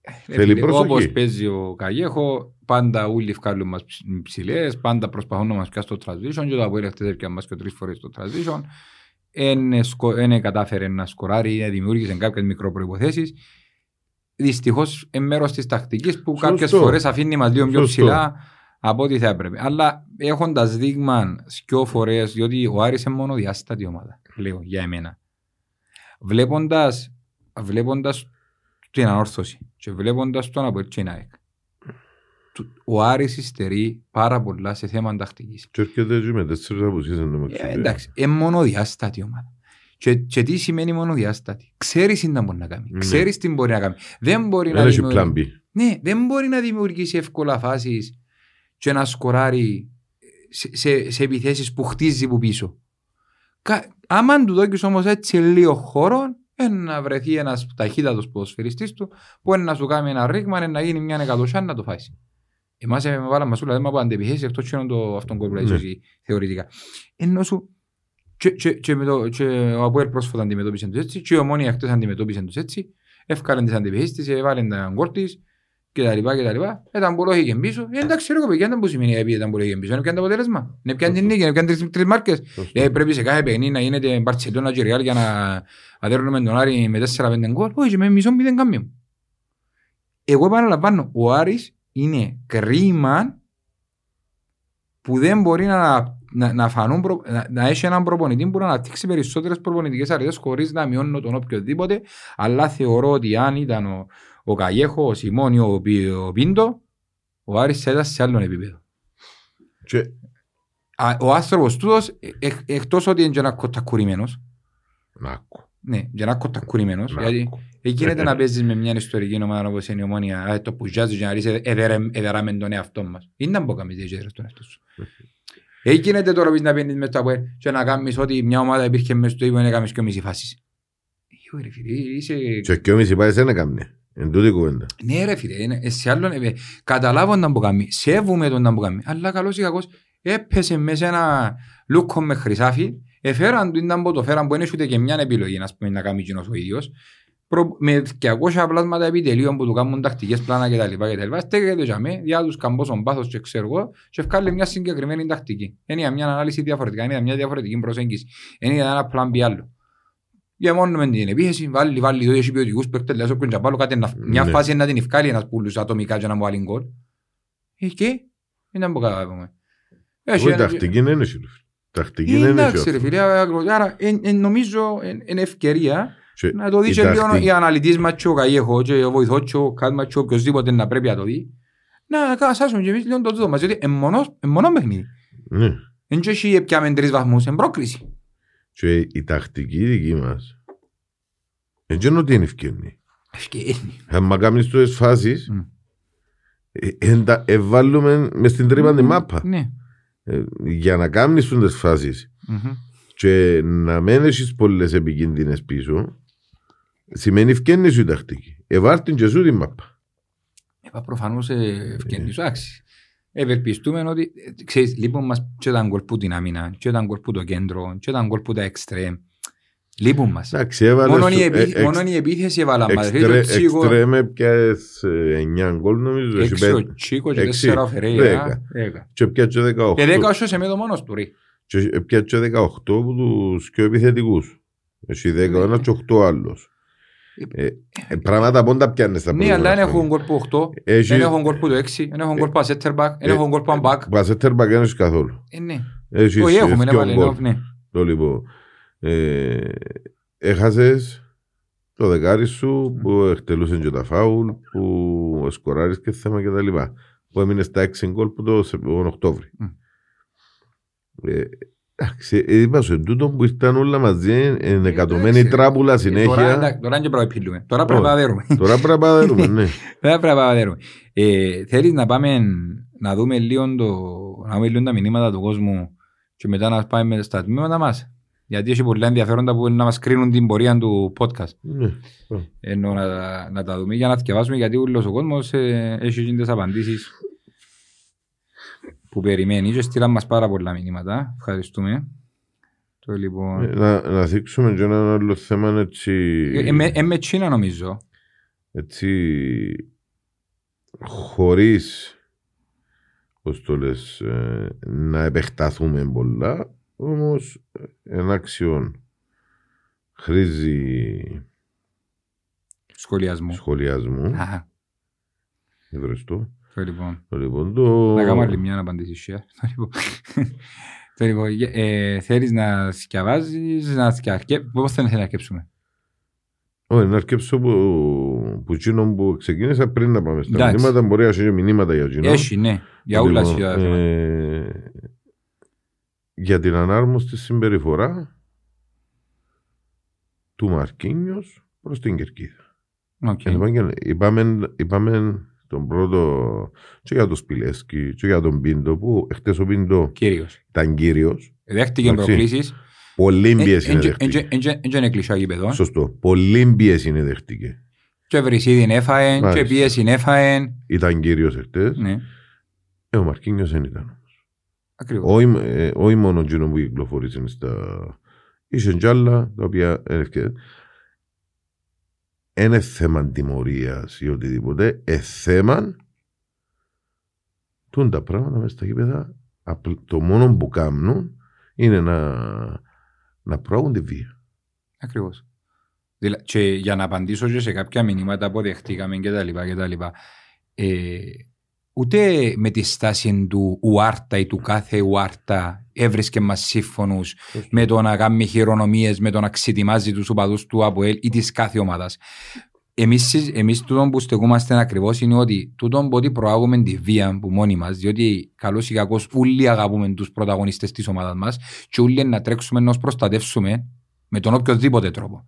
Ε, θέλει φίλε, προσοχή. Όπως παίζει ο Καγέχο, πάντα όλοι βγάλουν μας ψ- ψηλές, πάντα προσπαθούν να μας πιάσουν το transition και το Αποέλ χτες έπιαν μας και τρεις φορές το transition. Δεν κατάφερε να σκοράρει, να δημιούργησε κάποιες μικροπροϋποθέσεις. Δυστυχώς είναι μέρος της τακτικής που Σωστό. κάποιες φορές αφήνει μας λίγο πιο Σωστό. ψηλά από ό,τι θα έπρεπε. Αλλά έχοντας δείγμα δυο φορές, διότι ο Άρης είναι μόνο διάστατη ομάδα, λέω για εμένα. Βλέποντας, βλέποντας την ανόρθωση και βλέποντας τον από την ΑΕΚ. του- Ο Άρης υστερεί πάρα πολλά σε θέμα τακτικής. και έρχεται και με τέσσερις απουσίες εν τω μεταξύ. Ε, εντάξει, είναι μονοδιάστατη ομάδα. Και, και τι σημαίνει μονοδιάστατη; Ξέρεις τι να μπορεί να κάνει. Ναι. Ξέρεις τι μπορεί να κάνει. Δεν μπορεί να Δεν έχει δημιουργήσει- plan B. ναι, δεν μπορεί να δημιουργήσει εύκολα φάσεις και να σκοράρει σε, σε, σε επιθέσεις που χτίζει που πίσω. Κα, άμα του δώκεις όμως έτσι λίγο χώρο, να βρεθεί ένας ταχύτατος ποδοσφαιριστής του που να σου κάνει ένα ρήγμα να γίνει μια εκατοσιά να το φάει. Εμάς με βάλαμε μασούλα δεν από αντεπιθέσει εκτός και το αυτόν κόλπο ναι. θεωρητικά. Ενώ σου και, και, και, με το, και ο Αποέλ πρόσφατα αντιμετώπισε τους έτσι και ο Μόνοι χτες αντιμετώπισε τους έτσι έφκαλαν τις αντεπιθέσεις της, έβαλαν τα γκολ της και τα λοιπά και τα λοιπά. Ήταν πολύ είχε πίσω. Ε, εντάξει, ρε κοπή, δεν που σημαίνει επειδή ήταν πολύ είχε πίσω. Είναι πιάνε το αποτέλεσμα. Είναι πιάνε την νίκη, είναι πιάνε τρεις, τρεις μάρκες. Ε, πρέπει σε κάθε παιχνί να γίνεται Μπαρτσελώνα και Ριάλ για να αδέρνουμε τον Άρη με 4-5 γκολ. Όχι, με μισό μηδέν καμία. Εγώ επαναλαμβάνω, ο Άρης είναι κρίμα που δεν μπορεί να, να, να, φανούν, προ, να, να έχει έναν προπονητή που να αναπτύξει περισσότερες προπονητικές αρετές χωρίς να μειώνω τον οποιοδήποτε, αλλά θεωρώ ότι αν ήταν ο, ο Καγέχο, ο Σιμώνη, ο, ο Πίντο, ο Άρης ήταν σε άλλον επίπεδο. Και... Ο άνθρωπος τούτος, ε, ε, εκτός ότι είναι και ένας κοτακουρημένος, ναι, και ένας κοτακουρημένος, γιατί γίνεται να παίζεις με μια ιστορική ομάδα όπως είναι η ομόνια, το που ζάζει και να ρίσεις εδεράμε τον εαυτό μας. Είναι να μπω καμίς δεν τον εαυτό σου. Γίνεται τώρα να παίρνεις μες το ΑΠΟΕ και να κάνεις ότι μια ομάδα υπήρχε μέσα στο ύπο να κάνεις και μισή φάσεις. Και και μισή φάσεις δεν έκαμε. Εν τούτη κουβέντα. Ναι ρε φίλε, σε άλλον, καταλάβω να μπω σέβουμε τον να μπω αλλά καλώς ή κακώς έπεσε μέσα ένα λούκο με χρυσάφι, εφέραν του ήταν το φέραν που είναι ούτε και μια επιλογή να, πούμε, να κάνει κοινός ο ίδιος, με 200 πλάσματα επιτελείων που του κάνουν τακτικές πλάνα κτλ. κτλ. Στέκεται για μέ, για τους καμπόσων πάθος και ξέρω εγώ και ευκάλλει μια συγκεκριμένη τακτική. Είναι μια ανάλυση διαφορετικά, είναι μια διαφορετική προσέγγιση. Είναι ένα πλάν πι άλλο για μόνο με την επίθεση, βάλει, βάλει δύο ποιοτικούς παίκτες, λέει όποιον τζαμπάλο κάτι, μια ναι. φάση να την ευκάλει ένας πουλούς ατομικά και να μου βάλει γκολ. Ε, και, είναι από κάτω. Όχι, τακτική είναι έτσι. Τακτική είναι έτσι. Εντάξει ρε φίλε, άρα νομίζω είναι ευκαιρία να το δει και λίγο η αναλυτής μας και ο Καγιέχο και ο βοηθός και ο Κάτμα και οποιοςδήποτε να πρέπει να το δει. Να κάσουμε και εμείς λίγο το τούτο μας, γιατί είναι μόνο παιχνίδι. Δεν έχει πιάμε τρεις βαθμούς, είναι πρόκριση. Και η τακτική δική μας δεν είναι ότι είναι ευκαιρνή. Ευκαιρνή. Αν κάνεις τόσες φάσεις εβάλλουμε μες στην τρύπα τη μάπα. Ναι. Ε, για να κάνεις τόσες φάσεις και να μην έχεις πολλές επικίνδυνες πίσω σημαίνει ευκαιρνή σου η τακτική. Εβάρτην και σου τη μάπα. Είπα προφανώς ευκαιρνή σου άξιση. Ευελπιστούμε ότι, ξέρεις, λείπουν μας και τα γκολ που την άμυνα, και τα γκολ που το κέντρο, και τα γκολ που τα εξτρέμ. Λείπουν μας. Μόνο η επίθεση έβαλα μας. Εξτρέμ έπιασες 9 γκολ νομίζω. Έξι ο Τσίκος και 4 ο Φερέιρα. Και έπιασε 18. Και 10 όσος σε με το μόνος του ρε. Και έπιασε 18 από τους πιο επιθετικούς. Εσύ 10 ο ένας και 8 άλλος. Ε, ε, πράγματα πόντα πιάνε στα Ναι, αλλά δεν έχουν κόλπο 8, δεν έχουν κόλπο το 6, δεν έχουν κόλπο ασέτερμπακ, δεν έχουν κόλπο αμπακ. Που ασέτερμπακ δεν έχεις καθόλου. Ε, ναι. Όχι έχουμε, ναι, βάλε, ναι. Το λοιπόν, έχασες το δεκάρι σου που εκτελούσε και τα φάουλ, που σκοράρεις και θέμα και τα λοιπά. Που έμεινες στα 6 γκολ που το Οκτώβρη. Εντάξει, είπα σου, τούτο που ήρθαν όλα μαζί, είναι εκατομένη τράπουλα συνέχεια. Τώρα είναι και πρέπει Τώρα πρέπει να δέρουμε. Τώρα πρέπει να δέρουμε, ναι. Τώρα πρέπει να δέρουμε. Θέλεις να πάμε να δούμε λίγο να δούμε λίγο τα μηνύματα του κόσμου και μετά να πάμε στα τμήματα μας; Γιατί έχει πολλά ενδιαφέροντα που να μας κρίνουν την πορεία του podcast. Ναι. Ενώ να, να τα δούμε για να θυκευάσουμε γιατί όλος ο κόσμος ε, έχει γίνοντες απαντήσεις που περιμένει και στείλαν μας πάρα πολλά μηνύματα. Ευχαριστούμε. Το, λοιπόν... ε, να, να δείξουμε και ένα άλλο θέμα έτσι... Ε, με, ε, με Τσίνα νομίζω. Έτσι χωρίς πώς το λες, ε, να επεκταθούμε πολλά όμως ένα αξιόν χρήζει σχολιασμού. σχολιασμού. Ευχαριστώ. Το λοιπόν. Το λοιπόν το... Να κάνω άλλη μια να απαντήσεις share. Το λοιπόν, ε, θέλεις να σκιαβάζεις, να σκιαβάζεις, πώς θέλεις να αρκέψουμε. Όχι, να αρκέψω που, που εκείνο που ξεκίνησα πριν να πάμε στα μηνύματα, μπορεί να έχει μηνύματα για εκείνο. Έχει, ναι, για όλα λοιπόν, ε, Για την ανάρμοστη συμπεριφορά του Μαρκίνιος προς την Κερκίδα. Okay. Είπαμε, είπαμε τον πρώτο και για τον Σπιλέσκι και για τον Πίντο που χτες ο Πίντο κύριος. ήταν κύριος. Δέχτηκε προκλήσεις. Πολύ πίεση είναι δεχτήκε. Δεν είναι κλεισά γήπεδο. Σωστό. Πολύ πίεση είναι δεχτήκε. Και Βρυσίδιν έφαεν, και Μάλιστα. πίεση έφαεν. Ήταν κύριος εχθές. Ναι, Ε, ο Μαρκίνιος δεν ήταν. ακριβώς. Όχι ε, όχι μόνο εκείνο που κυκλοφορήσε στα... Είχε κι άλλα τα οποία έρχεται. Είναι θέμα τιμωρίας ή οτιδήποτε. Ε, θέμα τούν τα πράγματα μέσα στα γήπεδα απλ- το μόνο που κάνουν είναι να, να προάγουν τη βία. Ακριβώς. Δηλαδή, και για να απαντήσω και σε κάποια μηνύματα που δεχτήκαμε και τα λοιπά και τα λοιπά, ε, ούτε με τη στάση του ουάρτα ή του κάθε ουάρτα έβρισκε μας σύμφωνους με το να κάνει χειρονομίες, με το να ξετοιμάζει τους οπαδούς του ΑΠΟΕΛ ή της κάθε ομάδας. Εμείς, συ- εμείς τούτον που στεκούμαστε ακριβώς είναι ότι τούτον που ότι προάγουμε τη βία που μόνοι μας, διότι καλώς ή κακώς όλοι αγαπούμε τους πρωταγωνιστές της ομάδας μας και όλοι να τρέξουμε να τους προστατεύσουμε με τον οποιοδήποτε τρόπο.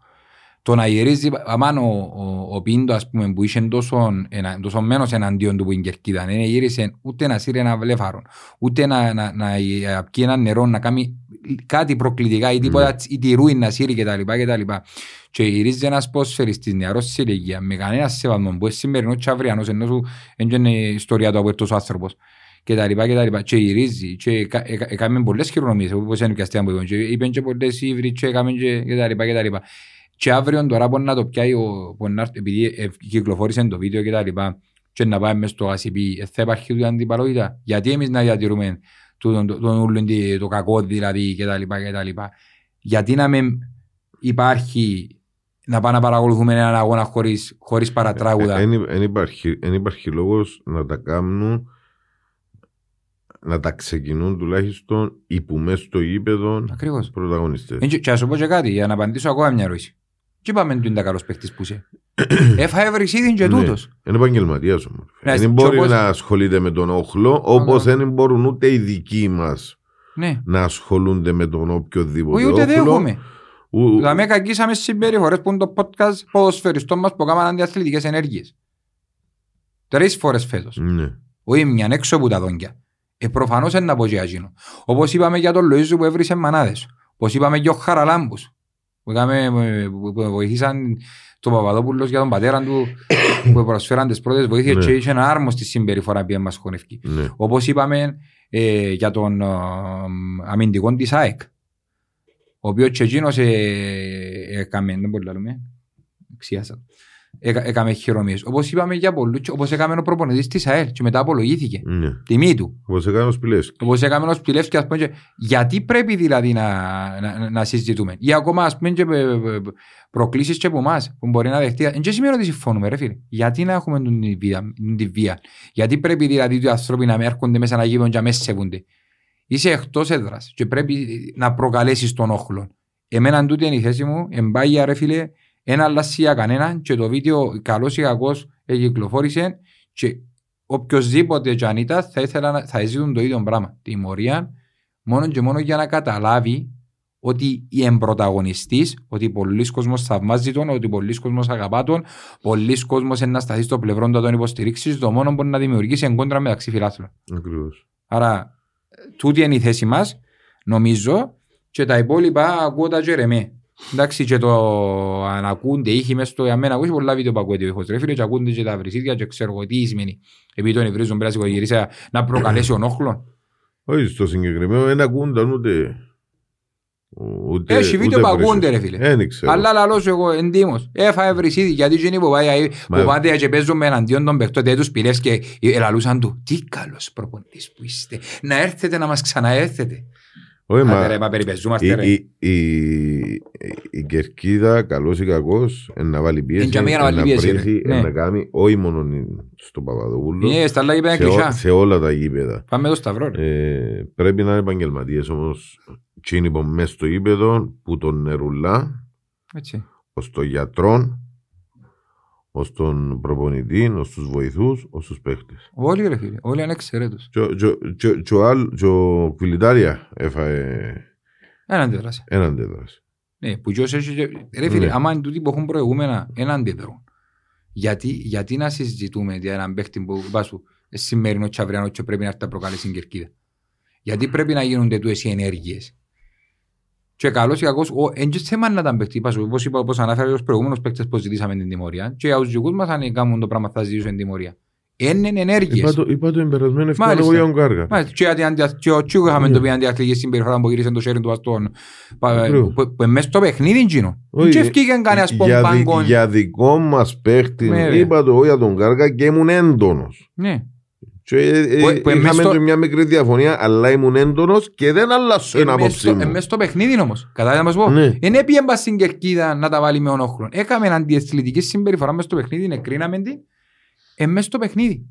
Το να γυρίζει, αμάν ο, ο, ο Πίντο ας πούμε που είχε τόσο, ενα, τόσο μένος εναντίον του που είναι κερκίδα, δεν γύρισε ούτε να σύρει ένα βλέφαρο, ούτε να, να, να, να πιει ένα νερό, να κάνει κάτι προκλητικά ή τίποτα, Ναι. ή τη ρούι να σύρει κτλ. κτλ. Και γυρίζει ένας ποσφαιριστής νεαρός σε ηλικία με κανένας σεβασμό που είναι σημερινός και αυριανός ενώ σου δεν είναι η ιστορία του από αυτός ο άνθρωπος και τα λοιπά και τα λοιπά και γυρίζει και έκα- έκα- έκαμε πολλές χειρονομίες όπως είναι πιαστέα που είπαν και είπαν και πολλές ύβρι και έκαμε και και τα λοιπά και τα λοιπά και αύριο τώρα μπορεί να το πιάει ο, μπορεί να, έρθει- επειδή ε, κυκλοφόρησε το βίντεο και τα λοιπά και να πάμε μες στο ACP ε, θα υπάρχει του αντιπαλότητα γιατί εμείς να διατηρούμε τον, τον, τον, ούλον τι- το κακό δηλαδή και τα λοιπά και τα λοιπά γιατί να μην υπάρχει να πάμε να παρακολουθούμε έναν αγώνα χωρίς, χωρίς παρατράγουδα. Δεν υπάρχει, εν υπάρχει λόγος να τα κάνουν να τα ξεκινούν τουλάχιστον οι που μέσα στο γήπεδο Ακριβώς. πρωταγωνιστές. Ε, Και και να σου πω και κάτι, για να απαντήσω ακόμα μια ερώτηση. Τι είπαμε ότι είναι τα καλός παίχτης που είσαι. Έφαγε βρυσίδιν και Ναι. τούτος. Είναι επαγγελματίας όμως. Ναι, Δεν μπορεί όπως- να ασχολείται με τον όχλο όπως δεν μπορούν ούτε οι δικοί μας Ναι. να ασχολούνται με τον οποιοδήποτε Όχι, ούτε δεν όχλο. έχουμε. Ου- Δηλαδή κακίσαμε στις συμπεριφορές που είναι το podcast ποδοσφαιριστών μας που έκαναν αντιαθλητικές ενέργειες. Τρεις φορές φέτος. Ναι. Όχι μια έξω από τα δόντια. Ε, προφανώς είναι να πω και εκείνο. Όπως είπαμε για τον Λοΐζου που έβρισε μανάδες. Όπως είπαμε για ο Χαραλάμπους. Που, έκαμε, ε, που που βοηθήσαν τον Παπαδόπουλος για τον πατέρα του που προσφέραν τις πρώτες βοήθειες Ναι. και είχε ένα άρμο στη συμπεριφορά που μας χωνευκεί. Ναι. Όπως είπαμε ε, για τον ε, αμυντικό της ΑΕΚ. Ο οποίος και εκείνος ε, έκαμε, δεν μπορεί να λέμε, ξιάσα. Έκα- Έκαμε χειρομίες. Όπως είπαμε για πολλούς, και όπως έκαμε ο προπονητής της ΑΕΛ και μετά απολογήθηκε. Ναι. Τιμή του. Όπως έκανε ο Σπηλές. Όπως έκαμε ο Σπιλεύσκης, ας πούμε, και γιατί πρέπει δηλαδή να, να, να συζητούμε; Ή ακόμα ας πούμε και ε, ε, προκλήσεις και από εμάς που μπορεί να δεχτεί. Εν και σημαίνει ότι συμφωνούμε ρε φίλε. Γιατί να έχουμε την τη βία, την βία; Γιατί πρέπει δηλαδή οι άνθρωποι να με έρχονται μέσα να γύρουν και να με σέβονται; Είσαι εκτός έδρας και πρέπει να προκαλέσεις τον όχλο. Εμένα τούτη είναι η θέση μου, εμπάγια ρε φίλε, ένα αλλάσει για κανέναν και το βίντεο καλός ή κακός κυκλοφόρησε και οποιοςδήποτε και αν ήταν θα ήθελα να θα ζητούν το ίδιο πράγμα. Τιμωρία μόνο και μόνο για να καταλάβει ότι η εμπροταγωνιστής, ότι πολλοί κόσμος θαυμάζει τον, ότι πολλοί κόσμος αγαπά τον, πολλοί κόσμος είναι να σταθεί στο πλευρό του να τον υποστηρίξει, το μόνο μπορεί να δημιουργήσει εγκόντρα μεταξύ φιλάθλων. Ακριβώς. Άρα, τούτη είναι η θέση μας, νομίζω, και τα υπόλοιπα ακούω τα τζερεμέ. Εντάξει, και το αν ακούνται ήχοι μες στο για μένα, ακούσει πολλά βίντεο που ακούγεται ο ήχος ρε φίλε και ακούνται και τα βρυσίδια και ξέρω εγώ τι σημαίνει. Επειδή τον ευρύζουν πέρα σηκωγυρίσα να προκαλέσει ο νόχλο. Όχι στο συγκεκριμένο, δεν ακούνταν ούτε... ούτε Έχει βίντεο ούτε που βρύσες. ακούνται ρε φίλε. Δεν ξέρω. Αλλά λαλώ σου εγώ εντύμως. Έφαγε βρυσίδι γιατί εκείνοι που πάει Μα- που πάτε και παίζουν με εναντίον των παιχτών δεν τους πηλεύς και ελαλούσαν του. Τι καλός προπονητής που είστε. Να έρθετε να μας ξαναέρθετε. Όχι, Άντε μα ρε, μα περιπεζούμαστε η, ρε. η, η, η Κερκίδα, καλός ή κακός, είναι να βάλει πίεση, Είναι για μένα να είναι βάλει πίεση, ρε. πρέσει, Ναι. είναι να κάνει, όχι μόνο στον Παπαδοπούλο, Είναι στα άλλα γήπεδα σε, ό- κλεισά. σε όλα τα γήπεδα. Πάμε το σταυρό ρε. Ε, πρέπει να είναι επαγγελματίες όμως. Τσίνοι που μέσα στο γήπεδο που τον νερουλά, Έτσι. ως τον γιατρό, ως τον προπονητή, ως τους βοηθούς, ως τους παίχτες. Όλοι ρε φίλε. Όλοι ανεξαιρέτως. Και ο άλλο, και ο Κβιλιτάρια έφαε Ένα αντιδράσει. έναν αντίδραση. Ναι, που ποιος έχει... και- Ρε φίλε, Ναι. άμα είναι τούτοι που έχουν προηγούμενα, ένα αντιδρούν. Γιατί, γιατί να συζητούμε για έναν παίχτη που είπα σου, ε, σημερινό και αυριανό και πρέπει να έρθει να προκαλέσει στην κερκίδα; Γιατί πρέπει να γίνονται τούτες οι ενέργειες; Και καλός ή κακός, δεν και θέμα να ήταν παίχτη. Όπως είπα, όπως ανάφερα ως προηγούμενος παίκτες που ζητήσαμε την τιμωρία. Και για τους δικούς μας αν κάνουν το πράγμα θα ζητήσουν την τιμωρία. Είναι ενέργειες. Είπα το, είπα το εμπερασμένο ευκαιρία εγώ για τον Κάργα. Μάλιστα. Και γιατί αντι- και ο Τσίγου είχαμε το πει αντιαθλητική συμπεριφορά που γύρισε το σέρι του αστών. Ακριβώς. Που που μέσα στο παιχνίδι εκείνο. Όχι, Και ευκήγαν κανένας για, δι- πομπάγκον. για δικό μας παίχτη, Ναι, ρε. είπα το εγώ για τον Κάργα και ήμουν έντονος. Ναι. Και, ε, ε, Που- που εμείς είχαμε στο- και μια μικρή διαφωνία, αλλά ήμουν έντονος και δεν αλλάσω την Ε, μες άποψή στο- ε, μου. μες στο παιχνίδι όμως. Κατάλαβα να μας πω; Ναι. Δεν έπιε μπας στην κερκίδα να τα βάλει με ονόχρον. Έκαμε αντιεθλητική συμπεριφορά μες στο παιχνίδι, εκρίναμε την, ε, μες στο παιχνίδι.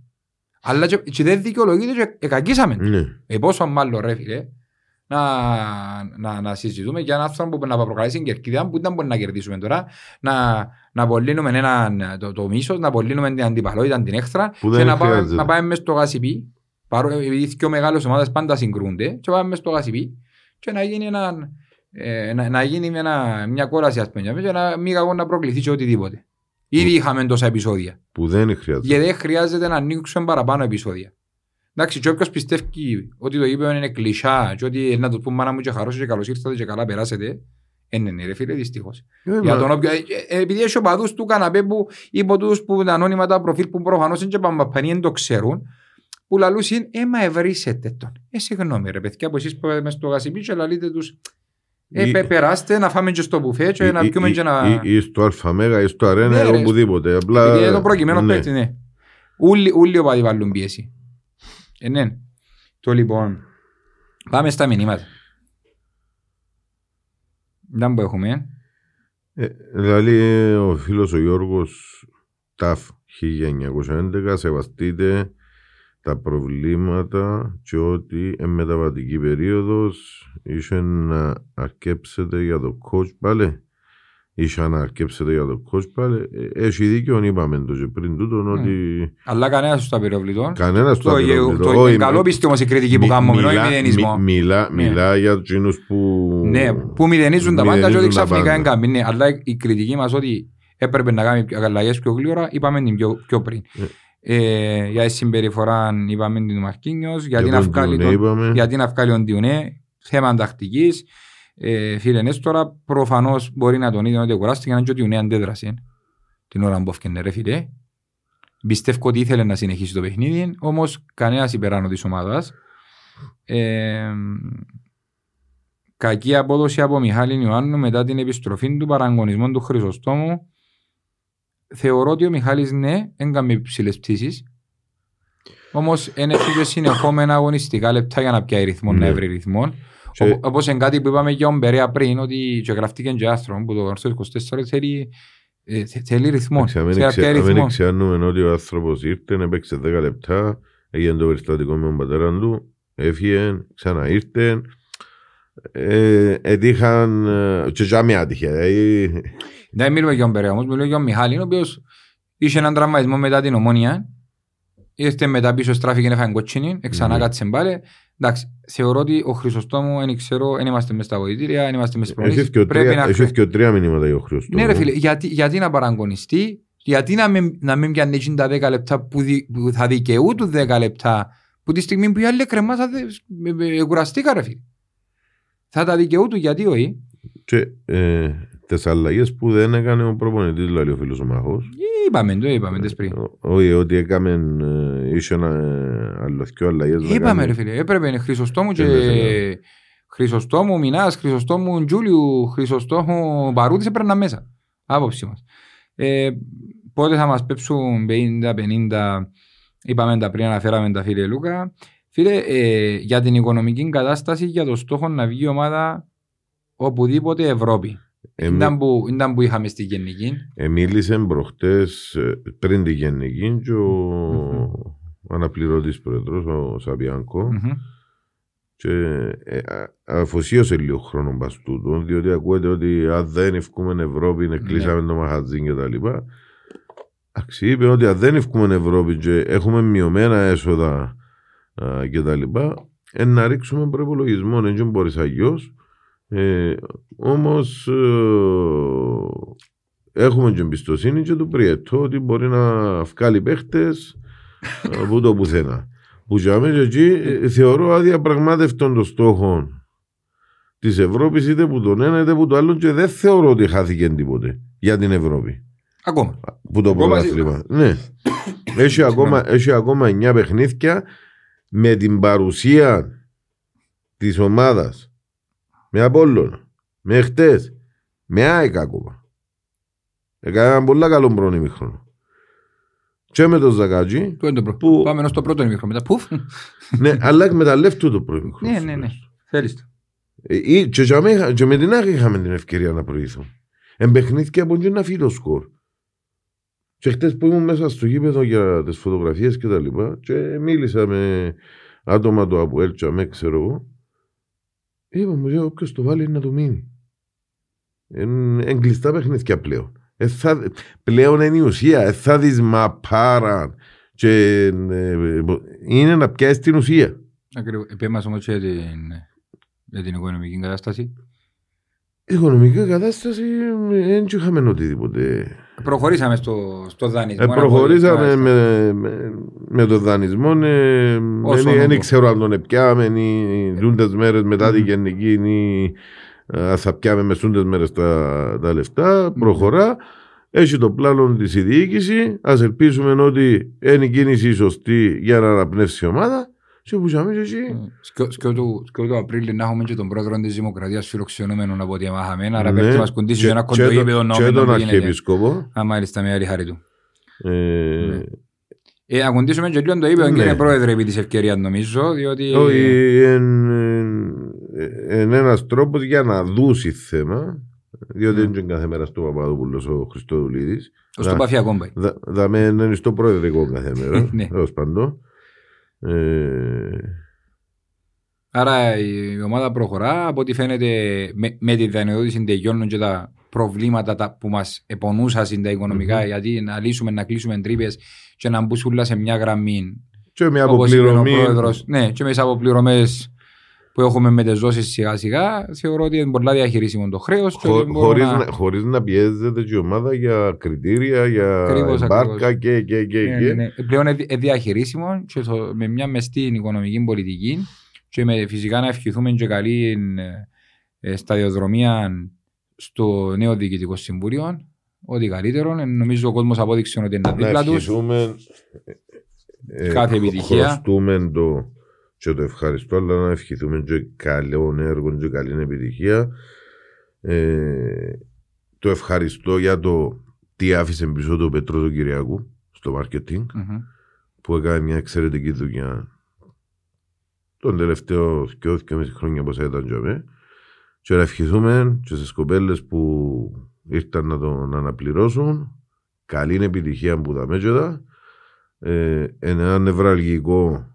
Αλλά και, και δεν δικαιολογείται και εκακίσαμε. Ναι. Ε, πόσο μάλλον ρε φίλε, να, να, να συζητούμε για έναν άνθρωπο που να προκαλέσει την κερκίδα που δεν μπορεί να κερδίσουμε τώρα, να, να απολύνουμε έναν, το, το μίσος, να απολύνουμε την αντιπαλότητα, την έξτρα Που και δεν να πάμε, χρειάζεται. να πάμε μες στο γασιπί, παρό, επειδή δύο μεγάλες ομάδες πάντα συγκρούνται και πάμε μες στο γασιπί και να γίνει, ένα, ε, να, να γίνει με ένα, μια κόραση ας πούμε και να μην κακό να προκληθεί και οτιδήποτε. Ήδη είχαμε τόσα επεισόδια. Που δεν χρειάζεται. Γιατί δεν χρειάζεται να ανοίξουμε παραπάνω επεισόδια. Εντάξει, και όποιος πιστεύει ότι το είπε είναι κλεισά και ότι να του πούμε μάνα μου και χαρός και καλώς ήρθατε και καλά περάσετε, ε, ναι, ναι, ρε φίλε, δυστυχώς. Ε, Για μα- τον όποιο, ε, ε, επειδή έχει οπαδούς του καναπέ που υπό τους που τα ανώνυμα τα προφίλ που προφανώς είναι και παμπαπανοί δεν το ξέρουν, που λαλούς είναι, ε, μα ευρύσετε τον. Ε, συγγνώμη ρε παιδιά, που εσείς που μες στο γασιπί και λαλείτε τους, ε, Ή- πε- περάστε να φάμε και στο μπουφέ και να ή- πιούμε ή- και να... ή- ή στο ΑΜΕΓΑ ή στο ΑΡΕΝΑ Ναι, ή ρε, οπουδήποτε. Απλά... Επειδή είναι το προκειμένο ναι. παίκτη, ναι. Ούλοι, ούλοι οπαδοί βάλουν πίεση. Ε, ναι. Το λοιπόν, πάμε στα μηνύματα. Δεν που έχουμε. Ε, Δηλαδή ο φίλος ο Γιώργος ΤΑΦ 1911 σεβαστείτε τα προβλήματα και ότι εν μεταβατική περίοδος είχε να αρκέψετε για το coach πάλι είχε να αρκέψετε για το coach πάλι Ε, έχει δίκιο είπαμε το και πριν τούτο ότι Αλλά κανένας στο απειροβλητό. κανένας το Το, απειροβλητό. το, Όχι, το καλό πίστη όμως η κριτική που μι- κάνουμε, όχι μιλά- μηδενισμό. μι- Μιλά, Ναι. μιλά για εκείνους που... Ναι, που μηδενίζουν τα πάντα και ότι μηδενίζουν τα ξαφνικά πάντα. είναι καμπή. Ναι, αλλά η κριτική μας ότι έπρεπε να κάνει αλλαγές πιο γλύωρα, είπαμε την πιο, πιο πριν. Ναι. Ε, για τη συμπεριφορά είπαμε την Μαρκίνιος, για την τον αυκάλη Ντιουνέ των είπαμε. γιατί να βγάλει ο Ντιουνέ, θέμα τακτική. Ε, φίλε Νέστορα, προφανώς μπορεί να τον είδε ότι κουράστηκε, αν και ο Ντιουνέ αντέδρασε την ώρα που έφτιανε, ρε φίλε. Πιστεύω ότι ήθελε να συνεχίσει το παιχνίδι, όμως κανένας υπεράνω της ομάδας. Ε, κακή απόδοση από Μιχάλη Ιωάννου μετά την επιστροφή του παραγωνισμού του Χρυσοστόμου. Θεωρώ ότι ο Μιχάλης ναι, έγκαμε υψηλές πτήσεις. Όμως είναι και συνεχόμενα αγωνιστικά λεπτά για να πιάει ρυθμό, Ναι. να έβρει ρυθμό. Και- Οπ- Όπως είναι κάτι που είπαμε και ο Μπερέα πριν, ότι και γραφτήκε και άστρο που το άρθρο 24 θέλει, ε, θε- θέλει ρυθμό. Εντάξει, αν Θέλει να δεν πιάει ξε- αν δεν ρυθμό. ξέρουμε ότι ο άνθρωπος ήρθε, έπαιξε 10 λεπτά, έγινε το περιστατικό με τον πατέρα του, έφυγε, ξαναήρθε. Ε, έτυχαν ε, και για μια άτυχε. ε, Δεν μιλούμε για τον Μπερέα όμως, μιλούμε για τον Μιχάλη, ο οποίος είχε έναν τραυματισμό μετά την ομόνια. Ήρθε μετά πίσω στράφηκε έφαγε κότσινη, ξανά Ναι. κάτσε πάλι. Εντάξει, θεωρώ ότι ο Χρυσοστόμου, δεν ξέρω, δεν είμαστε μες στα βοηθήρια, δεν είμαστε μες στις Έχει προνήσεις. και Πρέπει τρία- να έχει και τρία μηνύματα για ο Χριστό. Ναι ρε φίλε, γιατί, γιατί να παραγωνιστεί, γιατί να μην, να μην πιάνει εκείνα τα 10 λεπτά που, δι, που θα δικαιούτουν 10 λεπτά, που τη στιγμή που οι άλλοι κρεμά θα δε, με- με- κουραστήκα ρε φίλε. Θα τα δικαιούτουν γιατί όχι. Και ε, τις αλλαγές που δεν έκανε ο προπονητής, δηλαδή ο φίλος ο Μαχός. Είπαμε το, είπαμε τες πριν. Ό- Όχι, ότι έκαμε, ε, είχε ένα ε, άλλο δυο αλλαγές. να Είπαμε κάνει. ρε φίλε, έπρεπε είναι Χρυσοστόμου και... Και μέσα, Χρυσοστόμου Μινάς, Χρυσοστόμου Τζούλιου, Χρυσοστόμου Μπαρούτης έπαιρναν μέσα. Άποψη μας. Ε, πότε θα μας πέψουν 50-50, είπαμε τα πριν, αναφέραμε τα φίλε Λούκα. Φίλε, ε, για την οικονομική κατάσταση, για το στόχο να βγει η ομάδα οπουδήποτε Ευρώπη. Εμεί- Ήταν που, ήταν που είχαμε στη γενική. Ε, μίλησε προχτές ε, πριν τη γενική και ο Μμμ. αναπληρωτής πρόεδρος, ο Σαβιάνκο, Μμμ. και ε, α- αφοσίωσε λίγο χρόνο πας τούτο, διότι ακούεται ότι αν δεν ευκούμε Ευρώπη, Ναι. ναι. κλείσαμε το μαχαζίν και τα λοιπά. Εντάξει, είπε ότι αν δεν ευκούμε Ευρώπη και έχουμε μειωμένα έσοδα α, και τα λοιπά, ε, να ρίξουμε προπολογισμό, δεν μπορείς αγιώς. Ε, όμως ε, έχουμε και εμπιστοσύνη και του Πριέτο ότι μπορεί να βγάλει παίχτες ε, που το πουθενά. Που για μένα εκεί ε, θεωρώ αδιαπραγμάτευτον των στόχων της Ευρώπης είτε που τον ένα είτε που το άλλο και δεν θεωρώ ότι χάθηκε τίποτε για την Ευρώπη. Ακόμα. Που το Ακόμα πρωτάθλημα. Ναι. έχει, ακόμα, έχει ακόμα 9 παιχνίδια με την παρουσία της ομάδας με Απόλλωνα, με χτες, με ΑΕΚ ακόμα. Έκανε ένα πολύ καλό πρώτο ημίχρονο. Και με τον Ζακάτζη, Πού είναι το πρώτο. Που- Πάμε ενώ στο πρώτο ημίχρονο. Μετά πουφ. ναι, αλλά εκμεταλλεύτου το πρώτο ημίχρονο. Ναι, ναι, ναι. Θέλεις το. Ε, ή- Και, για μέ- και με την ΑΕΚ είχαμε την ευκαιρία να προηγηθούμε. Εμπαιχνήθηκε από εκεί να φύγει το σκορ. Και χτες που ήμουν μέσα στο γήπεδο για τις φωτογραφίες και τα λοιπά και μίλησα με άτομα του από Έλτσα με ξέρω εγώ είπα μου λέει όποιος το βάλει να του μείνει. Είναι εγκλειστά παιχνίδια πλέον. Ε, θα, πλέον είναι η ουσία. Ε, θα δεις μαπάρα και ε, είναι να πιάσεις την ουσία. Ακριβώς. Επέμας όμως και την, για την οικονομική κατάσταση. Η οικονομική κατάσταση δεν είχαμε οτιδήποτε. Προχωρήσαμε στο, στο δανεισμό. Ε, να προχωρήσαμε πω, με, με, με το δανεισμό. Ε, Όσο δεν να δεν πω. ξέρω αν τον επιάμε ή δούντες μέρες μετά την Μμμ. γενική ή ε, θα πιάμε μες σούντες μέρες τα, τα λεφτά. Μμμ. Προχωρά. Έχει το πλάνο της η διοίκηση. Ας ελπίσουμε ότι είναι η κίνηση η σωστή για να αναπνεύσει η ομάδα. Και που είχαμε και εκεί. Σκιο- σκιο του- σκιο του Απρίλη να έχουμε και τον πρόεδρο της Δημοκρατίας φιλοξενούμενο από ό,τι μάχαμε. Άρα Ναι. πρέπει να μας κουντήσει Και- ένα και κοντό τον- γήπεδο να Και δούμε τον τι γίνεται. Αρχιεπισκόπο. Α, μάλιστα, με άλλη χάρη του. Ε, Ναι. Ε, να κουντήσουμε και λίγο το γήπεδο, Ναι. κύριε πρόεδρε, επί της ευκαιρίας νομίζω, διότι... Όχι, είναι ένας τρόπος για να δούσει θέμα, διότι Mm. δεν είναι κάθε μέρα στο Παπαδόπουλος ο Χριστόδουλίδης. Ως το παφιά κόμπαι. Δα- Δαμε είναι στο προεδρικό κάθε μέρα, Ναι. τέλος πάντων. Ε, Άρα η ομάδα προχωρά, από ό,τι φαίνεται με, με τη δανειοδότηση τελειώνουν και τα προβλήματα τα, που μας επονούσαν τα οικονομικά, Μμμ. γιατί να λύσουμε, να κλείσουμε τρύπες και να μπουν όλα σε μια γραμμή. Και με Όπως είπε ο αποπληρωμή. πρόεδρος, ναι, και με τις αποπληρωμές που έχουμε με τις δόσεις σιγά σιγά, θεωρώ ότι είναι πολλά διαχειρίσιμο το χρέος. και χω- ότι μπορούμε χωρίς, να- να, χωρίς να πιέζεται και η ομάδα για κριτήρια, για Ακριβώς, εμπάρκα ακριβώς. και, και, και, Ναι, και. ναι, ναι. Πλέον είναι είναι διαχειρίσιμο και το- με μια μεστή οικονομική πολιτική και με φυσικά να ευχηθούμε και καλή ε, ε, σταδιοδρομία στο νέο διοικητικό συμβούλιο. Ό,τι καλύτερο. Ε, Νομίζω ο κόσμος απόδειξε ότι είναι Να δίπλα τους. ευχηθούμε ε, Κάθε επιτυχία. Χρωστούμε το και το ευχαριστώ, αλλά να ευχηθούμε και καλό έργο και καλή επιτυχία. Ε, το ευχαριστώ για το τι άφησε πίσω του Πετρό του Κυριακού στο μάρκετινγκ Μμμ. που έκανε μια εξαιρετική δουλειά τον τελευταίο και και μισή χρόνια πως ήταν και με. Και να ευχηθούμε και στις κοπέλες που ήρθαν να τον αναπληρώσουν καλή επιτυχία που τα μέτζοντα ε, ένα νευραλγικό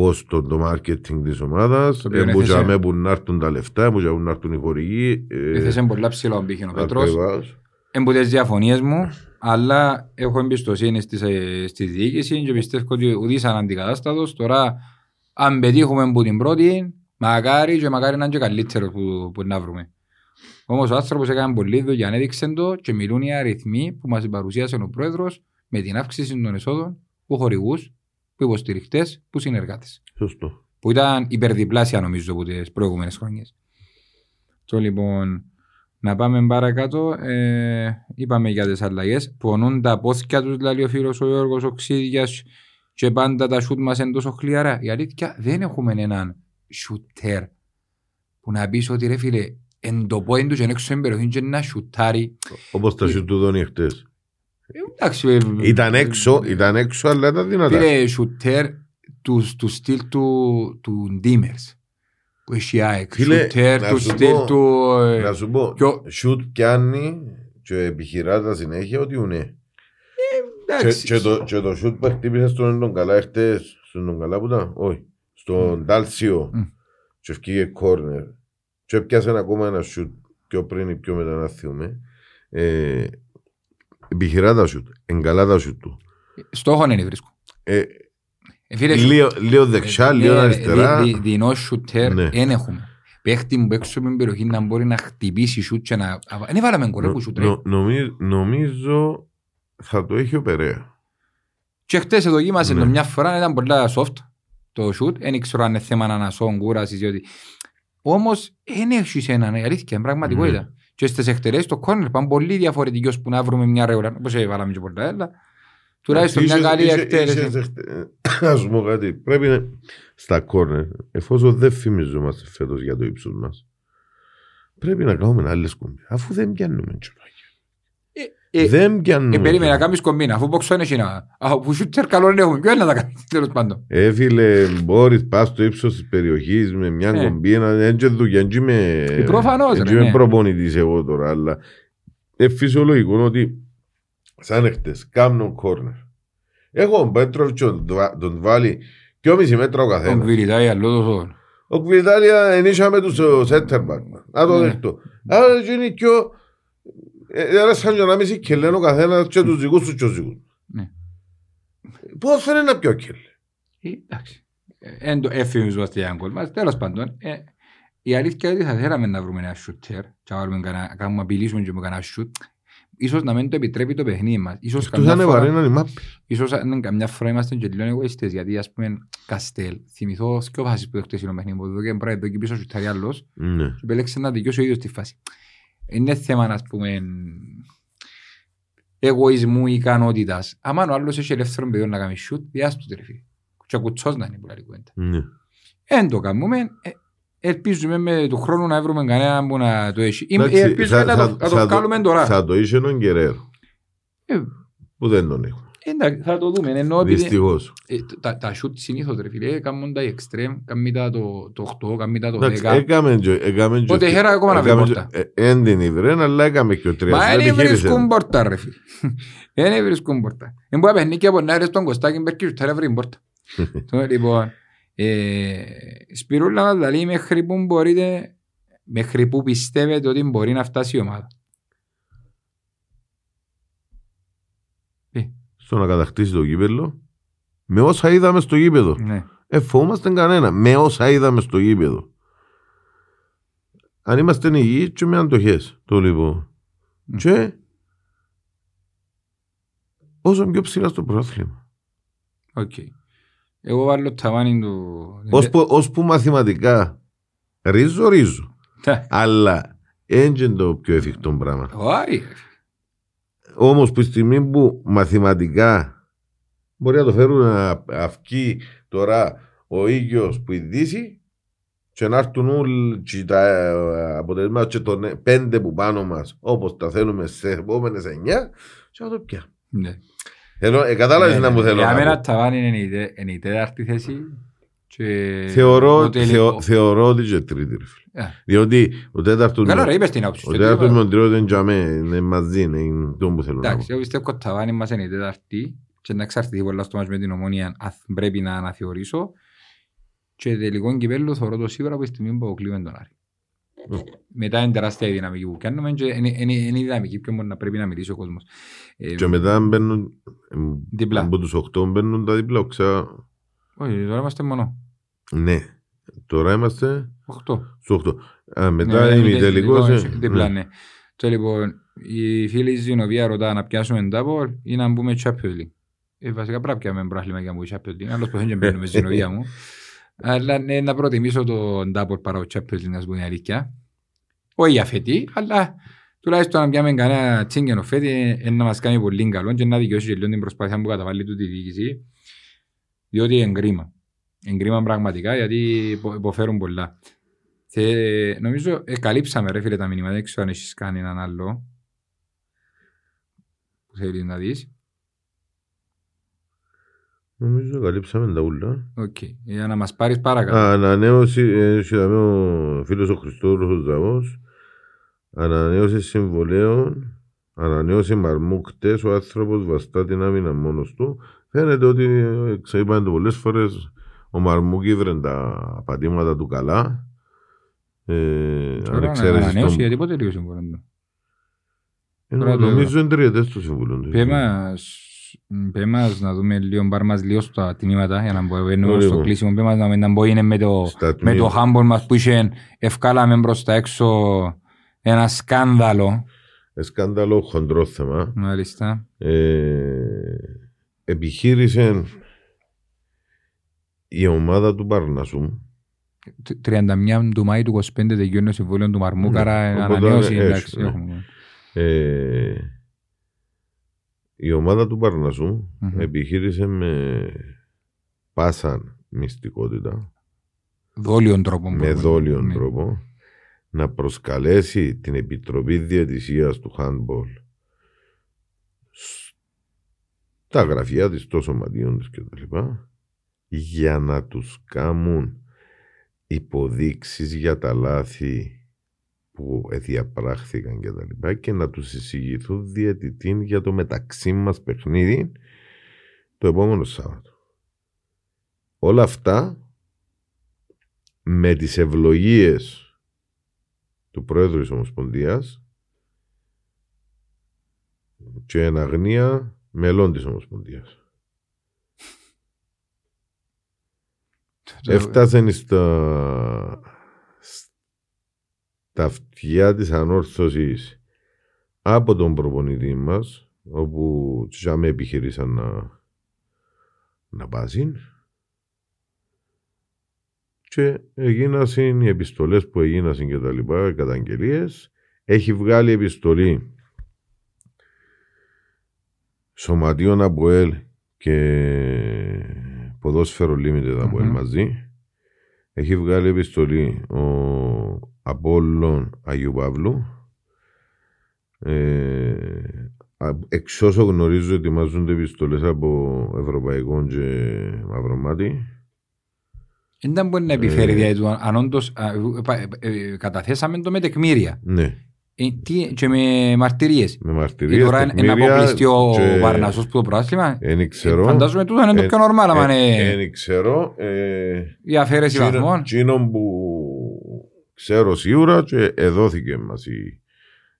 πόστο το marketing της ομάδας Το οποίο ε, που έθεσε- για που να έρθουν τα λεφτά που για να έρθουν οι χορηγοί ε, Έθεσε πολλά ψηλό πύχη ο Πέτρος. ακριβώς. Εμπού τις διαφωνίες μου, αλλά έχω εμπιστοσύνη στις, ε, στη διοίκηση και πιστεύω ότι ουδής αναντικατάστατος. Τώρα, αν πετύχουμε από την πρώτη, μακάρι και μακάρι να είναι και καλύτερος που, που να βρούμε. Όμως ο άνθρωπος έκανε πολύ δουλειά, έδειξε το και μιλούν οι αριθμοί που μας παρουσίασε ο πρόεδρος με την αύξηση των εσόδων που χορηγούς, που υποστηριχτές, που συνεργάτες Σωστό. που ήταν υπερδιπλάσια νομίζω από τις προηγούμενες χρονιές. Το λοιπόν, να πάμε παρακάτω, ε, είπαμε για τις αλλαγές, πονούν τα πόθηκια τους, λέει ο φίλος ο Γιώργος Οξύδιας και πάντα τα σούτ μας είναι τόσο χλιαρά. Η αλήθεια δεν έχουμε έναν σουτέρ που να πεις ότι ρε φίλε, εν το πόδι τους και έξω στην περιοχή και να σουτάρει. Όπως τα σου του Δόνι χτες. Ε, εντάξει, ε, Ήταν έξω, ήταν έξω αλλά ήταν δυνατά. Φίλε, σουτέρ τους, τους στυλ του, του Ντίμερς. Που έχει ΑΕΚ. Φίλε, Σουτέρ να του σου στυλ πω, του... ε, Να σου πω, Ποιο- σουτ πιάνει και επιχειρά τα συνέχεια ότι είναι. Και, εντάξει. και, το, και το σουτ που χτύπησε στον τον καλά χτες, στον τον καλά που ήταν, όχι, στον Τάλσιο Μμ. και ευκήγε κόρνερ και έπιασε ακόμα ένα σουτ πιο πριν ή πιο μετά να θυμούμε. Ε, επιχειρά τα σουτ, εγκαλά τα σουτ του. Στόχο είναι βρίσκω. Ε, Ε, φίλε, λίγο, λίγο δεξιά, ε, λίγο ε, αριστερά. δι- δι- Δεινό σουτέρ Ναι. δεν έχουμε. Παίχτη μου έξω από την περιοχή να μπορεί να χτυπήσει σουτ και να... Δεν βάλαμε κορέ που σουτ ρε. Νο- νομι- νομίζω θα το έχει ο Περέα. Και χτες δοκίμασε Ναι. το μια φορά, ήταν πολλά soft το shoot. Δεν ξέρω αν είναι θέμα ανασών, κούρασης, διότι Όμως δεν έχεις έναν, η αλήθεια, πραγματικότητα. Ναι. Και στις εκτελέσεις το κόρνερ πάνε πολύ διαφορετικοί ώσπου να βρούμε μια ρεόρα. Όπως έβαλαμε και πολλά, αλλά τουλάχιστον μια Είχες- καλή είχες- εκτέλεση. είχες εκτε- Να σου πω κάτι. Πρέπει να... Στα κόρνερ, εφόσον δεν φημιζόμαστε φέτος για το ύψος μας, πρέπει να κάνουμε άλλες κομπές. Αφού δεν πιάνουμε τσουλάκια. Ε, δεν πιάνουμε. Ε, περίμενε να τσουλάκια. κάνεις κομπίνα, αφού ποξόν έχει να... Αφού σούτερ καλό δεν έχουμε, ποιο είναι να τα κάνεις, τέλος πάντων. Ε, φίλε, μπορείς πας στο ύψος της περιοχής με μια Ε. κομπίνα, δεν και δουλειά, δεν είμαι, Ε, προφανώς, δεν ρε, είμαι ναι. προπονητής εγώ τώρα, αλλά είναι φυσιολογικό ότι σαν εχτες, κάνω κόρνερ. Έχω τον Πέτροβιτς, τον Δβα- τον βάλει δυόμιση μέτρα ο Τον καθένας. Κβιλιτάι, αλλό το σώο. Ο Κβιτάλια ενίσχυαμε τους center back. Να το Ναι. δεχτώ. Άρα γίνει πιο... ε, Έρασαν και ένα μισή και λένε ο καθένας και τους δικούς τους και τους δικούς. τους. Ναι. Πώς θέλει να πιω κελ; Ε, Εντάξει. Ε, Εν το εφημιζόμαστε για γκολ μας. Τέλος πάντων, ε, η αλήθεια είναι ότι θα θέλαμε να βρούμε ένα σούτερ και να βάλουμε κανένα- να κάνουμε απειλήσουμε και με κανένα σουτ. Ίσως να μην το επιτρέπει το παιχνίδι μας. Ίσως Τους καμιά είναι φορά- βαρύναν οι μάπη. Ίσως αν καμιά φορά είμαστε και λίγο εγωιστές, γιατί ας πούμε Καστέλ, θυμηθώ και ο φάσεις που το χτες είναι ο παιχνίδι μου, εδώ και πρέπει εδώ και πίσω σουτάρει άλλος Ναι. και επέλεξε να δικαιώσει ο ίδιος τη φάση. Είναι θέμα, ας πούμε, εγωισμού ή ικανότητας. Αν ο άλλος έχει ελεύθερο παιδί να κάνει σουτ, διάστο ρε φίλε. Και ο κουτσός να είναι που λέει κουβέντα. Ναι. Εν το κάνουμε, ε, ελπίζουμε με του χρόνου να βρούμε κανένα που να το έχει. Ή- Εντάξει, Ελπίζουμε θα- να θα- το- να θα το κάνουμε τώρα. Θα το είσαι τον Γκερέρο. Ε, Που δεν τον έχω. Εντάξει, θα το δούμε. Ενώ επειδή- Δυστυχώς. Ε, τα, τα shoot συνήθως ρε φίλε, κάνουν τα extreme, κάνουν τα το, το 8, κάνουν τα το Εντάξει, 10. έκαμε και- έκαμε και- Οπότε χαίρα ακόμα να βρει έκαμε πόρτα. και- ε, Εν την ήβρε, αλλά έκαμε και ο τρίας. Μα Δεν δεν επιχείρησε. βρίσκουν πόρτα ρε φίλε. Δεν βρίσκουν πόρτα. Δεν μπορεί να παιχνίκια και από να έρθει στον Κωστάκη Μπερκίρου, θα βρει πόρτα. Το, Λοιπόν, ε, Σπυρούλα μας λέει μέχρι που μπορείτε, μέχρι που πιστεύετε ότι μπορεί να φτάσει η ομάδα; Στο να κατακτήσει το γήπεδο. Με όσα είδαμε στο γήπεδο. Ναι. Ε, φοβόμαστε κανένα. Με όσα είδαμε στο γήπεδο. Αν είμαστε υγιείς και με αντοχές. Το λοιπόν. Μμ. Και όσο πιο ψηλά στο πρωτάθλημα. Οκ. Εγώ βάλω ταβάνι του... Ως που, ως που μαθηματικά ρίζο ρίζο. Τα- Αλλά έτσι το πιο εφικτό πράγμα. Όχι. Όμως που τη στιγμή που μαθηματικά μπορεί να το φέρουν να αυκεί τώρα ο ήλιος που η Δύση και να έρθουν όλοι και τα ε, αποτελέσματα και των ε, πέντε που πάνω μας όπως τα θέλουμε σε επόμενες εννιά και να το πια. Ναι. Θέλω, ε, κατάλαβες να μου θέλω Για να μένα πω. ταβάνι είναι η τε- είναι η τέταρτη θέση. Και Θεωρώ, το τελικό- θεω, θεωρώ ότι και τρίτη ρε φίλε. Α, Διότι ο τέταρτος Καλά ρε, είπες την άποψη. ο σου. τέταρτος με τον τρίτο είναι για μέ, είναι μαζί, είναι το που θέλω να πω. Εντάξει, εγώ πιστεύω ότι το ταβάνι μας είναι η τέταρτη και να εξαρτηθεί πολλά στο μάτς με την ομόνια αν πρέπει να αναθεωρήσω και τελικό κυπέλλο θεωρώ το σίγουρα από τη στιγμή που αποκλείουμε τον Άρη. Μμ. Μετά είναι τεράστια η δυναμική που κάνουμε και είναι, είναι, είναι η δυναμική που να πρέπει να μιλήσει ο κόσμος. Ε, Και μετά μπαίνουν, Διπλά. από τους 8 μπαίνουν τα διπλά, οξά. Όχι, τώρα είμαστε μόνο. Ναι, τώρα είμαστε 8. στο 8. Α, μετά Ναι, είναι είναι η τελικός. τελικός, ε, Διπλά, ναι. ναι. Και λοιπόν, η φίλη Ζηνοβία ρωτά να πιάσουμε double ή να μπούμε Champions League. Ε, βασικά πρέπει να πιάμε πρόβλημα για να μπούμε Champions League. Άλλος πως δεν μπαίνουμε στη Ζηνοβία μου. Αλλά ναι, να προτιμήσω το double παρά το Champions League, να σου πω την αλήθεια. Όχι για φετί, αλλά τουλάχιστον να πιάμε κανένα τσίγκενο φέτη ε, να μας κάνει πολύ καλό και να δικαιώσει και λίγο την προσπάθεια που καταβάλει του τη διοίκηση. Διότι είναι κρίμα. Είναι κρίμα πραγματικά γιατί υπο- υποφέρουν πολλά. Θε, νομίζω ε, καλύψαμε ρε φίλε τα μηνύματα, δεν ξέρω αν έχεις κάνει έναν άλλο που θέλεις να δεις. Νομίζω καλύψαμε τα ούλα. Οκ, για να μας πάρεις παρακάτω. Ανανέωση, ε, είδαμε ο φίλος ο Χριστόδουλος ο Ζαβός, ανανέωση συμβολαίων, ανανέωση μαρμούκτες, ο άνθρωπος βαστά την άμυνα μόνος του. Φαίνεται ότι, ε, ξέρετε το πολλές φορές, ο Μαρμούκ ήβρε τα πατήματα του καλά. Ε, αν Τώρα να εξαίρεσης ανανέωση τον- γιατί πότε λίγο σύμφωνα του. Ε, τώρα το Νομίζω είναι τριετές το συμβούλιο του. Πέ μας, μ, πέ μας να δούμε λίγο, πάρ' μας λίγο στα τιμήματα για να μπορούμε στο Λοιπόν. κλείσιμο. Πέ μας να μην να μπορεί είναι με το, Στα με το τμήματα. χάμπολ μας που είχε ευκάλαμε προς τα έξω ένα σκάνδαλο. Ε, Σκάνδαλο, χοντρό θέμα. Μάλιστα. Ε, επιχείρησε η ομάδα του Παρνασού 31 του Μάη του 25 τελειώνει το συμβόλαιο του Μαρμούκαρα, Ναι, οπότε ανανέωση. έτσι, εντάξει, ναι. έχουμε. Ε, η ομάδα του Παρνασού Μμμ. επιχείρησε με πάσαν μυστικότητα, Δόλιον τρόπο. με μπορούμε. δόλιον Ναι. τρόπο, να προσκαλέσει την Επιτροπή Διαιτησίας του Handball στα γραφεία της των σωματείων της κτλ. Για να τους κάνουν υποδείξεις για τα λάθη που διαπράχθηκαν και τα λοιπά και να τους εισηγηθούν διαιτητή για το μεταξύ μας παιχνίδι το επόμενο Σάββατο. Όλα αυτά με τις ευλογίες του Πρόεδρου της Ομοσπονδίας και εν αγνία μελών της Ομοσπονδίας. Έφτασε στα, στα αυτιά της ανόρθωσης από τον προπονητή μας όπου τσάμε επιχειρήσαν να, να πάσουν και έγιναν οι επιστολές που έγιναν και τα λοιπά, οι καταγγελίες. Έχει βγάλει επιστολή σωματείων Αποέλ και ποδόσφαιρο Limited Αποέλ Μμμ. μαζί. Έχει βγάλει επιστολή ο Απόλλων Αγίου Παύλου. Ε, α- εξ όσο γνωρίζω ετοιμάζονται επιστολές από Ευρωπαϊκό και Μαυρομάτι. Δεν ήταν μπορεί να επιφέρει Ε. δηλαδή του, αν όντως α, ε, ε, ε, καταθέσαμε το με τεκμήρια Ναι, Ε, τι- και με μαρτυρίες. με Και μαρτυρίες, τώρα είναι να τεκμήρια αποκλειστεί ο και- Βαρνασός που το πρόθυμα. Εν ξέρω. Φαντάζομαι τούτο είναι το Ε, πιο normal άμα ε, είναι Εν ξέρω. ε, η αφαίρεση Τσίνο- βαθμών. Τσίνον που ξέρω σίγουρα και εδόθηκε μας η,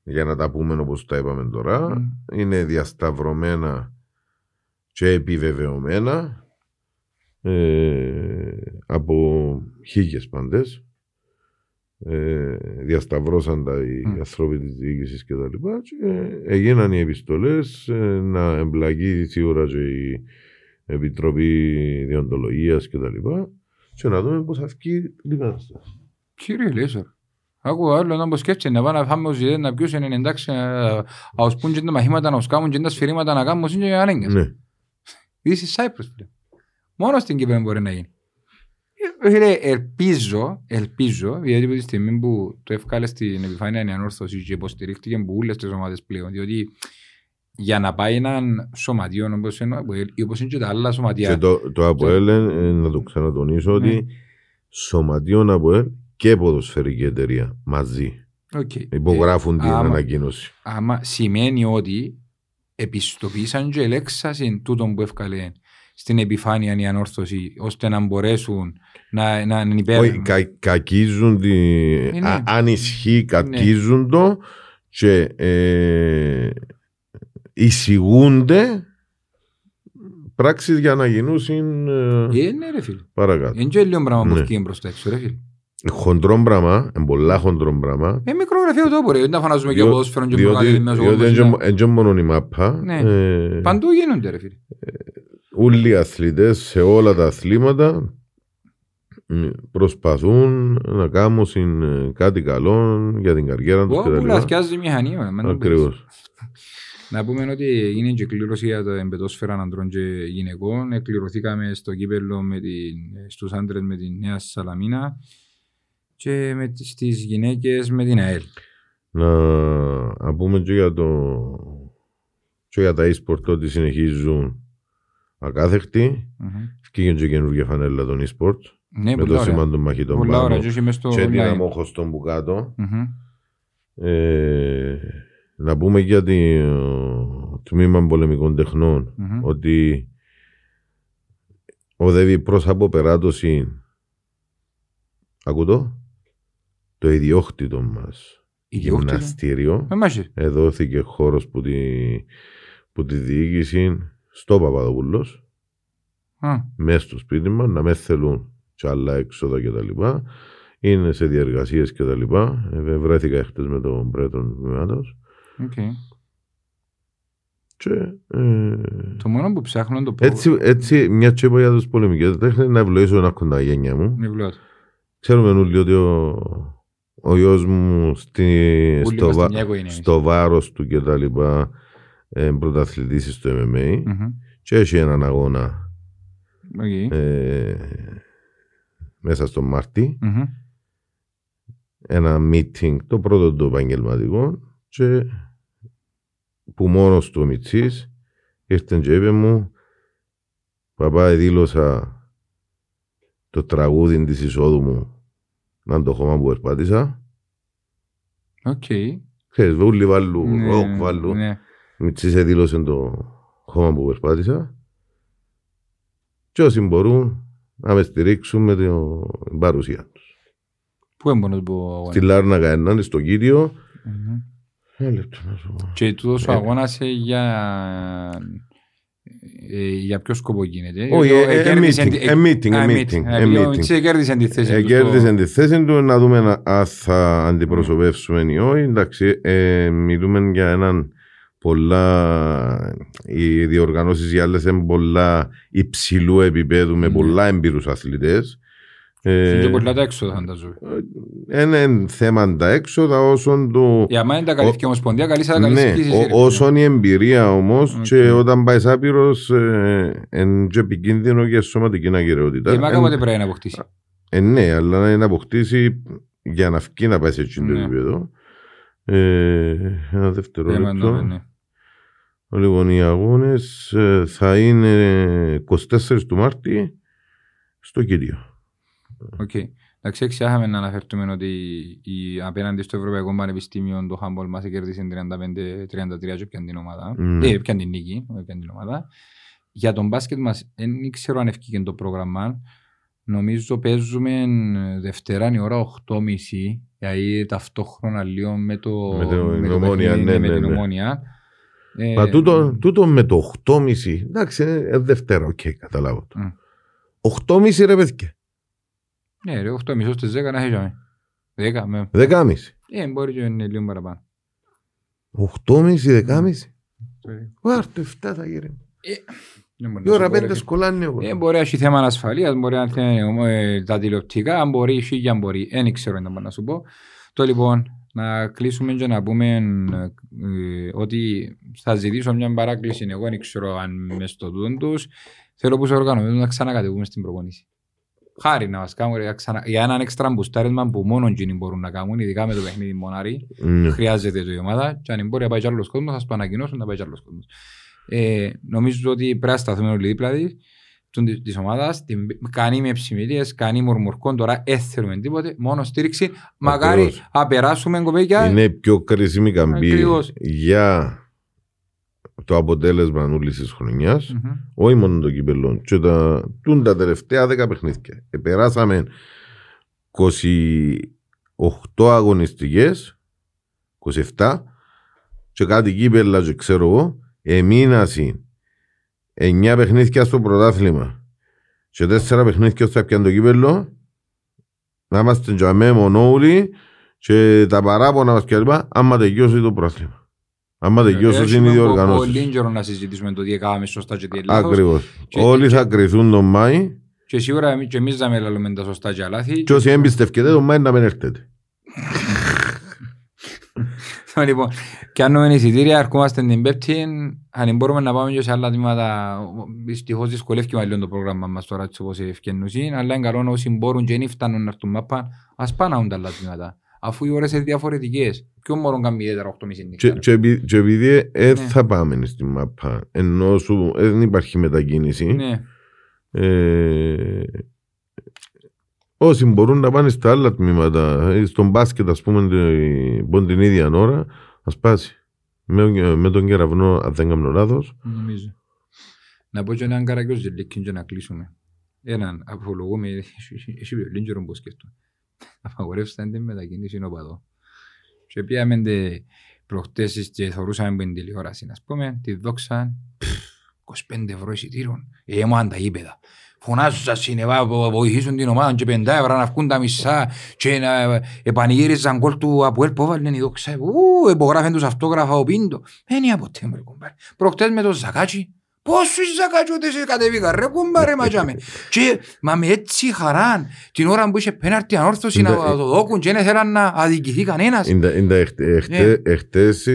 για να τα πούμε όπως τα είπαμε τώρα. Μμ. Είναι διασταυρωμένα και επιβεβαιωμένα ε, από χίλιες παντές. Ε, διασταυρώσαν τα οι Μμ. άνθρωποι της διοίκησης και τα λοιπά και έγιναν οι επιστολές ε, να εμπλακεί σίγουρα και η Επιτροπή Διοντολογίας και τα λοιπά και να δούμε πώς θα βγει την κατάσταση. Κύριε Λέσορ. Άκου άλλο να πω σκέφτεται να πάνε να φάμε ως ιδέα να πιούσουν είναι εντάξει να οσπούν και τα μαχήματα να σκάμουν και τα σφυρίγματα να κάνουν είναι και ανέγκες. Ναι. This is Cyprus φίλε. Μόνος στην Κύπρο μπορεί να γίνει. Ε, Φίλε, ελπίζω, ελπίζω, γιατί από τη στιγμή που το εύκαλε στην επιφάνεια η ανόρθωση και υποστηρίχτηκε από όλες τις ομάδες πλέον, διότι για να πάει έναν σωματείο όπως είναι, όπως είναι και τα άλλα Και σωματεία, το, το ΑΠΟΕΛ, ε, να το ξανατονίσω, Ναι. ότι σωματείων ΑΠΟΕΛ και ποδοσφαιρική εταιρεία μαζί οκ. υπογράφουν Ε, την άμα- ανακοίνωση. άμα σημαίνει ότι επιστοποιήσαν και ελέξασαν τούτον που εύκαλε στην επιφάνεια η ανόρθωση ώστε να μπορέσουν να, να είναι υπέρ. Όχι, κα, κακίζουν τη, ναι. α- αν ισχύει κακίζουν το και ε, εισηγούνται πράξεις για να γινούσουν ε, Ε, ναι ρε φίλε. παρακάτω. Είναι και λίγο πράγμα που Ναι. βγήκε προς τα έξω ρε φίλε. Χοντρό πράγμα, ε, πολλά χοντρό πράγμα, Ε, μικρό γραφείο τόπο ρε. Δεν τα φανάζουμε και Διό- ποδόσφαιρο και διότι προκαλεί μέσα διότι ο είναι κόσμος. και- είναι και μόνο η μάπα. Ναι. ε, Παντού γίνονται ρε φίλε. Όλοι οι αθλητές σε όλα τα αθλήματα μ, προσπαθούν να κάνουν συν, ε, κάτι καλό για την καριέρα τους Ω, που κτλ. λαθιάζει η μηχανή. ρε, μην το πεις. Ακριβώς. Να πούμε ότι έγινε και κλήρωση για το εμπετόσφαιρα ανδρών και γυναικών. Εκκληρωθήκαμε στο κύπελο με την, στους άντρες με τη Νέα Σαλαμίνα και με τις, στις γυναίκες με την ΑΕΛ. Να, να πούμε και για, το, και για τα e-sport ότι συνεχίζουν ακάθεκτοι. Μμμ. Βγήκε και καινούργια φανέλα των e-sport Ναι, με πολλά το ωραία. σήμα των μαχητών Πολλά ωραία. πάνω Και όχι μες στο και την online. αμόχωστον που κάτω. Μμμ. Ε, να πούμε για το τμήμα πολεμικών τεχνών Μμμ. ότι οδεύει προς αποπεράτωση ακούτο το ιδιόκτητο μας Ιδιόκτητο; γυμναστήριο Με μάχη. εδόθηκε χώρος που τη, που τη διοίκηση στο Παπαδοπούλος Α, μέσα στο σπίτι μας να μες θέλουν και άλλα έξοδα και τα λοιπά είναι σε διεργασίες και τα λοιπά Ε, βρέθηκα χτες με τον πρέτον τμήματος οκ. και ε, Το μόνο που ψάχνω το πω... έτσι, έτσι μια τσέπα για τους πολεμικές τέχνες να ευλογήσω ένα κοντά γένια μου Είναι βλώτα. Ξέρουμε όλοι ότι ο, ο γιος μου στη, Όλοι στο, είμαστε βα- μια οικογένεια εμείς. στο βάρος του και τα λοιπά ε, πρωταθλητής στο MMA Μμμ. και έχει έναν αγώνα Οκ. ε, μέσα στο Μάρτι Μμμ. ένα meeting το πρώτο του επαγγελματικό και που μόνος του ο Μιτσής ήρθε και είπε μου παπά δήλωσα το τραγούδι της εισόδου μου να είναι το χώμα που περπάτησα Οκ. ξέρεις ούλοι βάλουν, Ναι, ροκ βάλουν ναι. Μιτσής δήλωσε το χώμα που περπάτησα και όσοι μπορούν να με στηρίξουν με την παρουσία τους. Πού έμπω να του πω ο αγώνας. Στη Λάρνακα έναν, στο Κίτιο. Μμμ. Ένα λεπτό να σου πω. Και τούτος ο Ε. αγώνας ε, για... ε, για ποιο σκοπό γίνεται. Όχι, Ε, ε, ε, κέρδισε meeting, τη- ε, meeting, Α, ε, meeting. meeting, Ε, ε, επειδή ο meeting. Μιτσής κέρδισε τη θέση Ε, του. Κέρδισε στο- τη θέση του να δούμε αν θα αντιπροσωπεύσουμε ή όχι. Εντάξει, ε, μιλούμε για έναν πολλά. Οι διοργανώσεις για άλλες είναι πολλά υψηλού επίπεδου με Ναι. πολλά έμπειρου αθλητές. Είναι και πολλά τα έξοδα φανταζομαι. είναι θέμα τα έξοδα όσον το. Για μένα είναι τα καλύφθηκε η Ομοσπονδία, καλή σαν καλή Ναι, συγκίσεις, ο- ρε φίλε. όσον η εμπειρία όμως Οκ. και όταν πάει άπειρο, είναι και επικίνδυνο για σωματική ακεραιότητα. Η μάκα πότε πρέπει να αποκτήσει. Ε, ναι, αλλά να είναι να αποκτήσει για να βγει να πάει σε εκείνο το Ναι. επίπεδο. Ε, ένα δεύτερο Ε, λεπτό. Ναι, ναι. Λοιπόν, οι αγώνες θα είναι 24 του Μάρτη στο Κίτιο. Οκ. Εντάξει, εξιάσαμε να αναφερθούμε ότι η, απέναντι στο Ευρωπαϊκό Πανεπιστήμιο το handball μας κέρδισε 35-33 και πιάνε την ομάδα. Ναι. Ε, πιάνε την νίκη, όχι πιάνε την ομάδα. Για τον μπάσκετ μας, δεν ξέρω αν ευκήκε το πρόγραμμα. Νομίζω παίζουμε Δευτέρα η ώρα 8.30, δηλαδή ταυτόχρονα λίγο με το, Με το- με την το Ομόνια, παιχνίδι, ναι, με ναι, την ναι. Ομόνια. Ε, Μα τούτο, τούτο με το 8.30, εντάξει, είναι Δευτέρα, οκ, καταλάβω το. Μμ. 8.30 ρε παιδιά, Ναι, ρε, 8.30 στις 10 να έχει 10, με. 10.30. Ε, μπορεί και είναι λίγο παραπάνω. 8.30, 10.30. Βάρτε 7 θα γίνει. Δεν μπορεί Η να ώρα σου πω, ρε, 5 σκολάνει εγώ. Ε, μπορεί να έχει θέμα ασφαλείας, μπορεί να είναι ε, τα τηλεοπτικά, αν μπορεί, ή αν μπορεί. Δεν ξέρω τι να σου πω. Το λοιπόν, να κλείσουμε και να πούμε ε, ότι θα ζητήσω μια παράκληση. Εγώ δεν ξέρω αν μες στο τούτον τους. Θέλω που σε οργανωμένους να ξανακατεβούμε στην προπονήση. Χάρη να μας κάνουν για, ξανα... για έναν έξτρα μπουστάρισμα που μόνο εκείνοι μπορούν να κάνουν, ειδικά με το παιχνίδι Μονάρι. Ναι. Χρειάζεται το η ομάδα και αν μπορεί να πάει κι άλλος κόσμος, θα σου ανακοινώσουν να πάει κι άλλος κόσμος. Ε, νομίζω ότι πρέπει να σταθούμε όλοι δίπλα της, τούν της- της ομάδας, την, κάνει με ψημιλίες, κάνει μορμορκών, τώρα δεν θέλουμε τίποτε, μόνο στήριξη. Μακάρι Ακριβώς. να περάσουμε κοπέκια. Είναι η πιο κρίσιμη καμπή Ακριβώς. για το αποτέλεσμα όλης της χρονιάς. Μμμ. όχι μόνο το κύπελο. Και τα, τούν τα τελευταία 10 παιχνίδια. Επεράσαμε 28 αγωνιστικές, 27, και κάτι κύπελα, και ξέρω εγώ, εμείνασι 9 παιχνίδια στο πρωτάθλημα και 4 παιχνίδια στο πιαν το κύπελο, να είμαστε τζαμέ μονόουλοι και τα παράπονα μας και λοιπά, άμα τελειώσει το πρωτάθλημα. Άμα τελειώσει Έχουμε είναι οι πο- διοργανώσεις. Πολύ καιρό να συζητήσουμε το τι έκαναμε σωστά και τι λάθος. Ακριβώς. Και- Όλοι και- θα κρυθούν τον Μάη Και σίγουρα εμείς- και εμείς θα μιλάμε τα σωστά και λάθη. και όσοι εμπιστευκέται τον Μάη να μην έρθετε. Λοιπόν, και αν είναι εισιτήρια, αρκούμαστε την Πέπτη, αν μπορούμε να πάμε και σε άλλα τμήματα, δυστυχώς δυσκολεύει λίγο το πρόγραμμα μας τώρα έτσι όπως ευκαινούσι, αλλά είναι καλό όσοι μπορούν και δεν φτάνουν να έρθουν μάπα, ας πάνε να δουν τα άλλα τμήματα. Αφού οι ώρες είναι διαφορετικές, ποιον μπορούν να κάνουν ιδιαίτερα 8.30 νύχτα. Και, και, επει- και επειδή δεν Ναι. θα πάμε στην μάπα, ενώ σου ε, δεν υπάρχει μετακίνηση, Ναι, ε, όσοι μπορούν να πάνε στα άλλα τμήματα, ε, στον μπάσκετ ας πούμε την, πον την ίδια ώρα, ας πάσει. Με, με τον κεραυνό, αν δεν κάνω λάθος, νομίζω. Να πω και έναν καρακιός γελίκιν και να κλείσουμε. Έναν, απολογούμε, έχει πολύ καιρό που σκέφτομαι. Απαγορεύσαν την μετακίνηση οπαδός. Και πήγαμε τε προχτέσεις και θωρούσαμε την τηλεόραση, ας πούμε, τη δόξα, πφ, 25 ευρώ εισιτήρων, έμαν τα γήπεδα. Φωνάζουν στα σινεβά, βο- βοηθήσουν την ομάδα και πεντά ευρώ να βγουν τα μισά και να επανηγύριζαν κόλ του Αποέλ που έβαλαν η δόξα. Ου, υπογράφεν τους αυτόγραφα ο Πίντο. Δεν είναι ποτέ μου, ρε κομπάρε. Προχτές με το Ζακάτσι, Πόσους ζακατσότες κατεβήκα ρε κουμπάρε ματζάμε. Και μα με έτσι χαράν την ώρα που είχε πέναρτη ανόρθωση να το δώκουν και δεν θέλαν να αδικηθεί κανένας. Είναι εχτες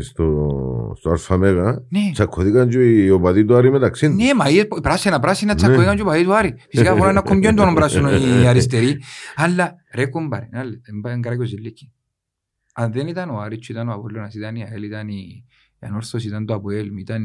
στο Αλφαμέγα τσακωθήκαν και οι οπαδοί του Άρη μεταξύ Ναι, μα πράσινα πράσινα τσακωθήκαν και οι οπαδοί του Άρη. Φυσικά μπορεί να κομπιόν τον πράσινο οι αριστεροί. Αλλά ρε κουμπάρε, είναι καράκιο ζηλίκι. Αν δεν ήταν ο Άρης, ήταν ο Απόλλωνας, ήταν η ΑΕΛ, ήταν η η ανόρθωση ήταν το Αποέλ, ήταν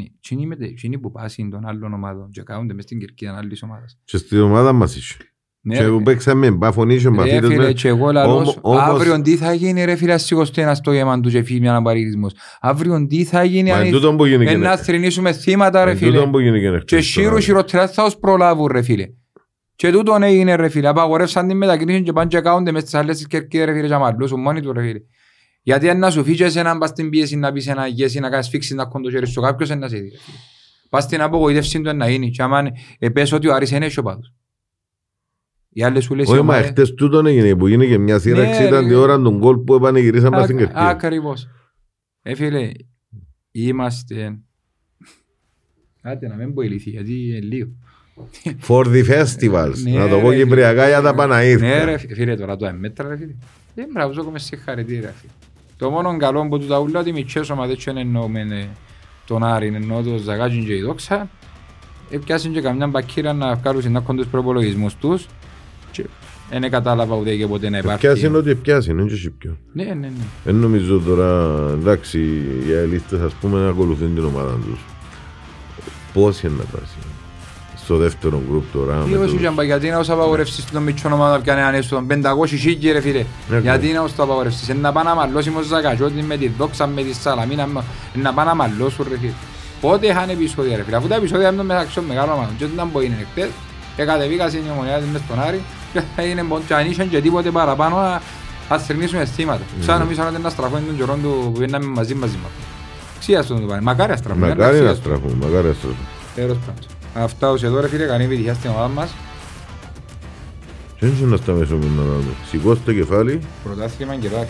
εκείνοι που πάσουν των άλλων ομάδων και κάνονται μες στην κερκίδα άλλης ομάδας. Και στην ομάδα μας είσαι. Ναι, και που παίξαμε μπαφωνίσιο μαθήτες με... Ρε φίλε, και εγώ λαλώς, αύριο τι θα γίνει ρε φίλε σηκωστεί ένας στο γεμάν του και φύγει έναν παρήγισμος. Αύριο τι θα γίνει αν να θρυνήσουμε θύματα ρε φίλε. Και σύρου σιροτρέα θα ως προλάβουν ρε φίλε. Και τούτον έγινε ρε φίλε. Απαγορεύσαν την μετακρίση και πάνε και κάνονται μες στις άλλες κερκίδες ρε φίλε και μαλλούσουν μόνοι του ρε φίλε. Γιατί αν να σου φύγει έναν πας στην πίεση να πεις ένα γέση, να κάνεις φίξη, να κοντό χέρι σου κάποιος να σε δει. Πας στην απογοητεύση του να είναι. Και άμα πες ότι ο Άρης είναι ο πάντως. Οι άλλες σου λες... Όχι, μα χτες τούτον έγινε που γίνει και μια σύραξη ναι, ήταν την ώρα του γκολ που επανεγυρίσαμε στην κερκίδα. Ακριβώς. Ε, φίλε, είμαστε... Άντε να μην πω ηλίθι, γιατί είναι λίγο. For the festivals. Ναι, να το πω κυπριακά για τα Παναήρθια. Ναι ρε φίλε, τώρα το έμετρα ρε φίλε. Δεν μπράβο, ζω σε χαρητήρια φίλε. Το μόνο καλό που του τα ούλα ότι μητσές ομάδες δεν εννοούμε τον Άρη, εννοώ το Ζαγάτζιν και η Δόξα. Επιάσουν και καμιά μπακύρα να βγάλουν να έχουν τους προπολογισμούς τους και δεν κατάλαβα ούτε και ποτέ να υπάρχει. Πιάσουν ότι πιάσουν, δεν και πιο. Ναι, ναι, ναι. Δεν νομίζω τώρα, εντάξει, οι αελίστες ας πούμε να ακολουθούν την ομάδα τους. Πώς είναι να πάσει στο δεύτερο γκρουπ τώρα. Λίγο σου τζαμπα, γιατί να ως απαγορεύσεις τον μητσό ομάδα πια είναι ανέσου, τον 500 σίγγι ρε φίλε. Ναι, γιατί να ως το απαγορεύσεις, να πάνε να μαλλώσει με Ζακατσότη, με τη Δόξα, με τη Σαλαμίνα, να πάνε να μαλλώσουν ρε φίλε. Πότε είχαν επεισόδια ρε φίλε, αφού τα επεισόδια είναι μεταξύ των μεγάλων ομάδων, και όταν μπορεί είναι χτες, και κατεβήκα στην ομονιά μες στον Άρη, και είναι και αν είχαν και τίποτε παραπάνω, θα θρυνήσουν αισθήματα. Σαν νομίζω να στραφούν τον καιρό του που είναι μαζί μαζί μας. Ξίαστον το πάνε, μακάρι να στραφούν. Μακάρι να στραφούν, μακάρι να στραφούν. Τέλος πάντων. Αυτά ως εδώ ρε φίλε, κανεί επιτυχία στην ομάδα μας. Δεν είναι να σταμέσουμε να Σηκώστε το κεφάλι. Πρωτάθλημα και δάκρυ.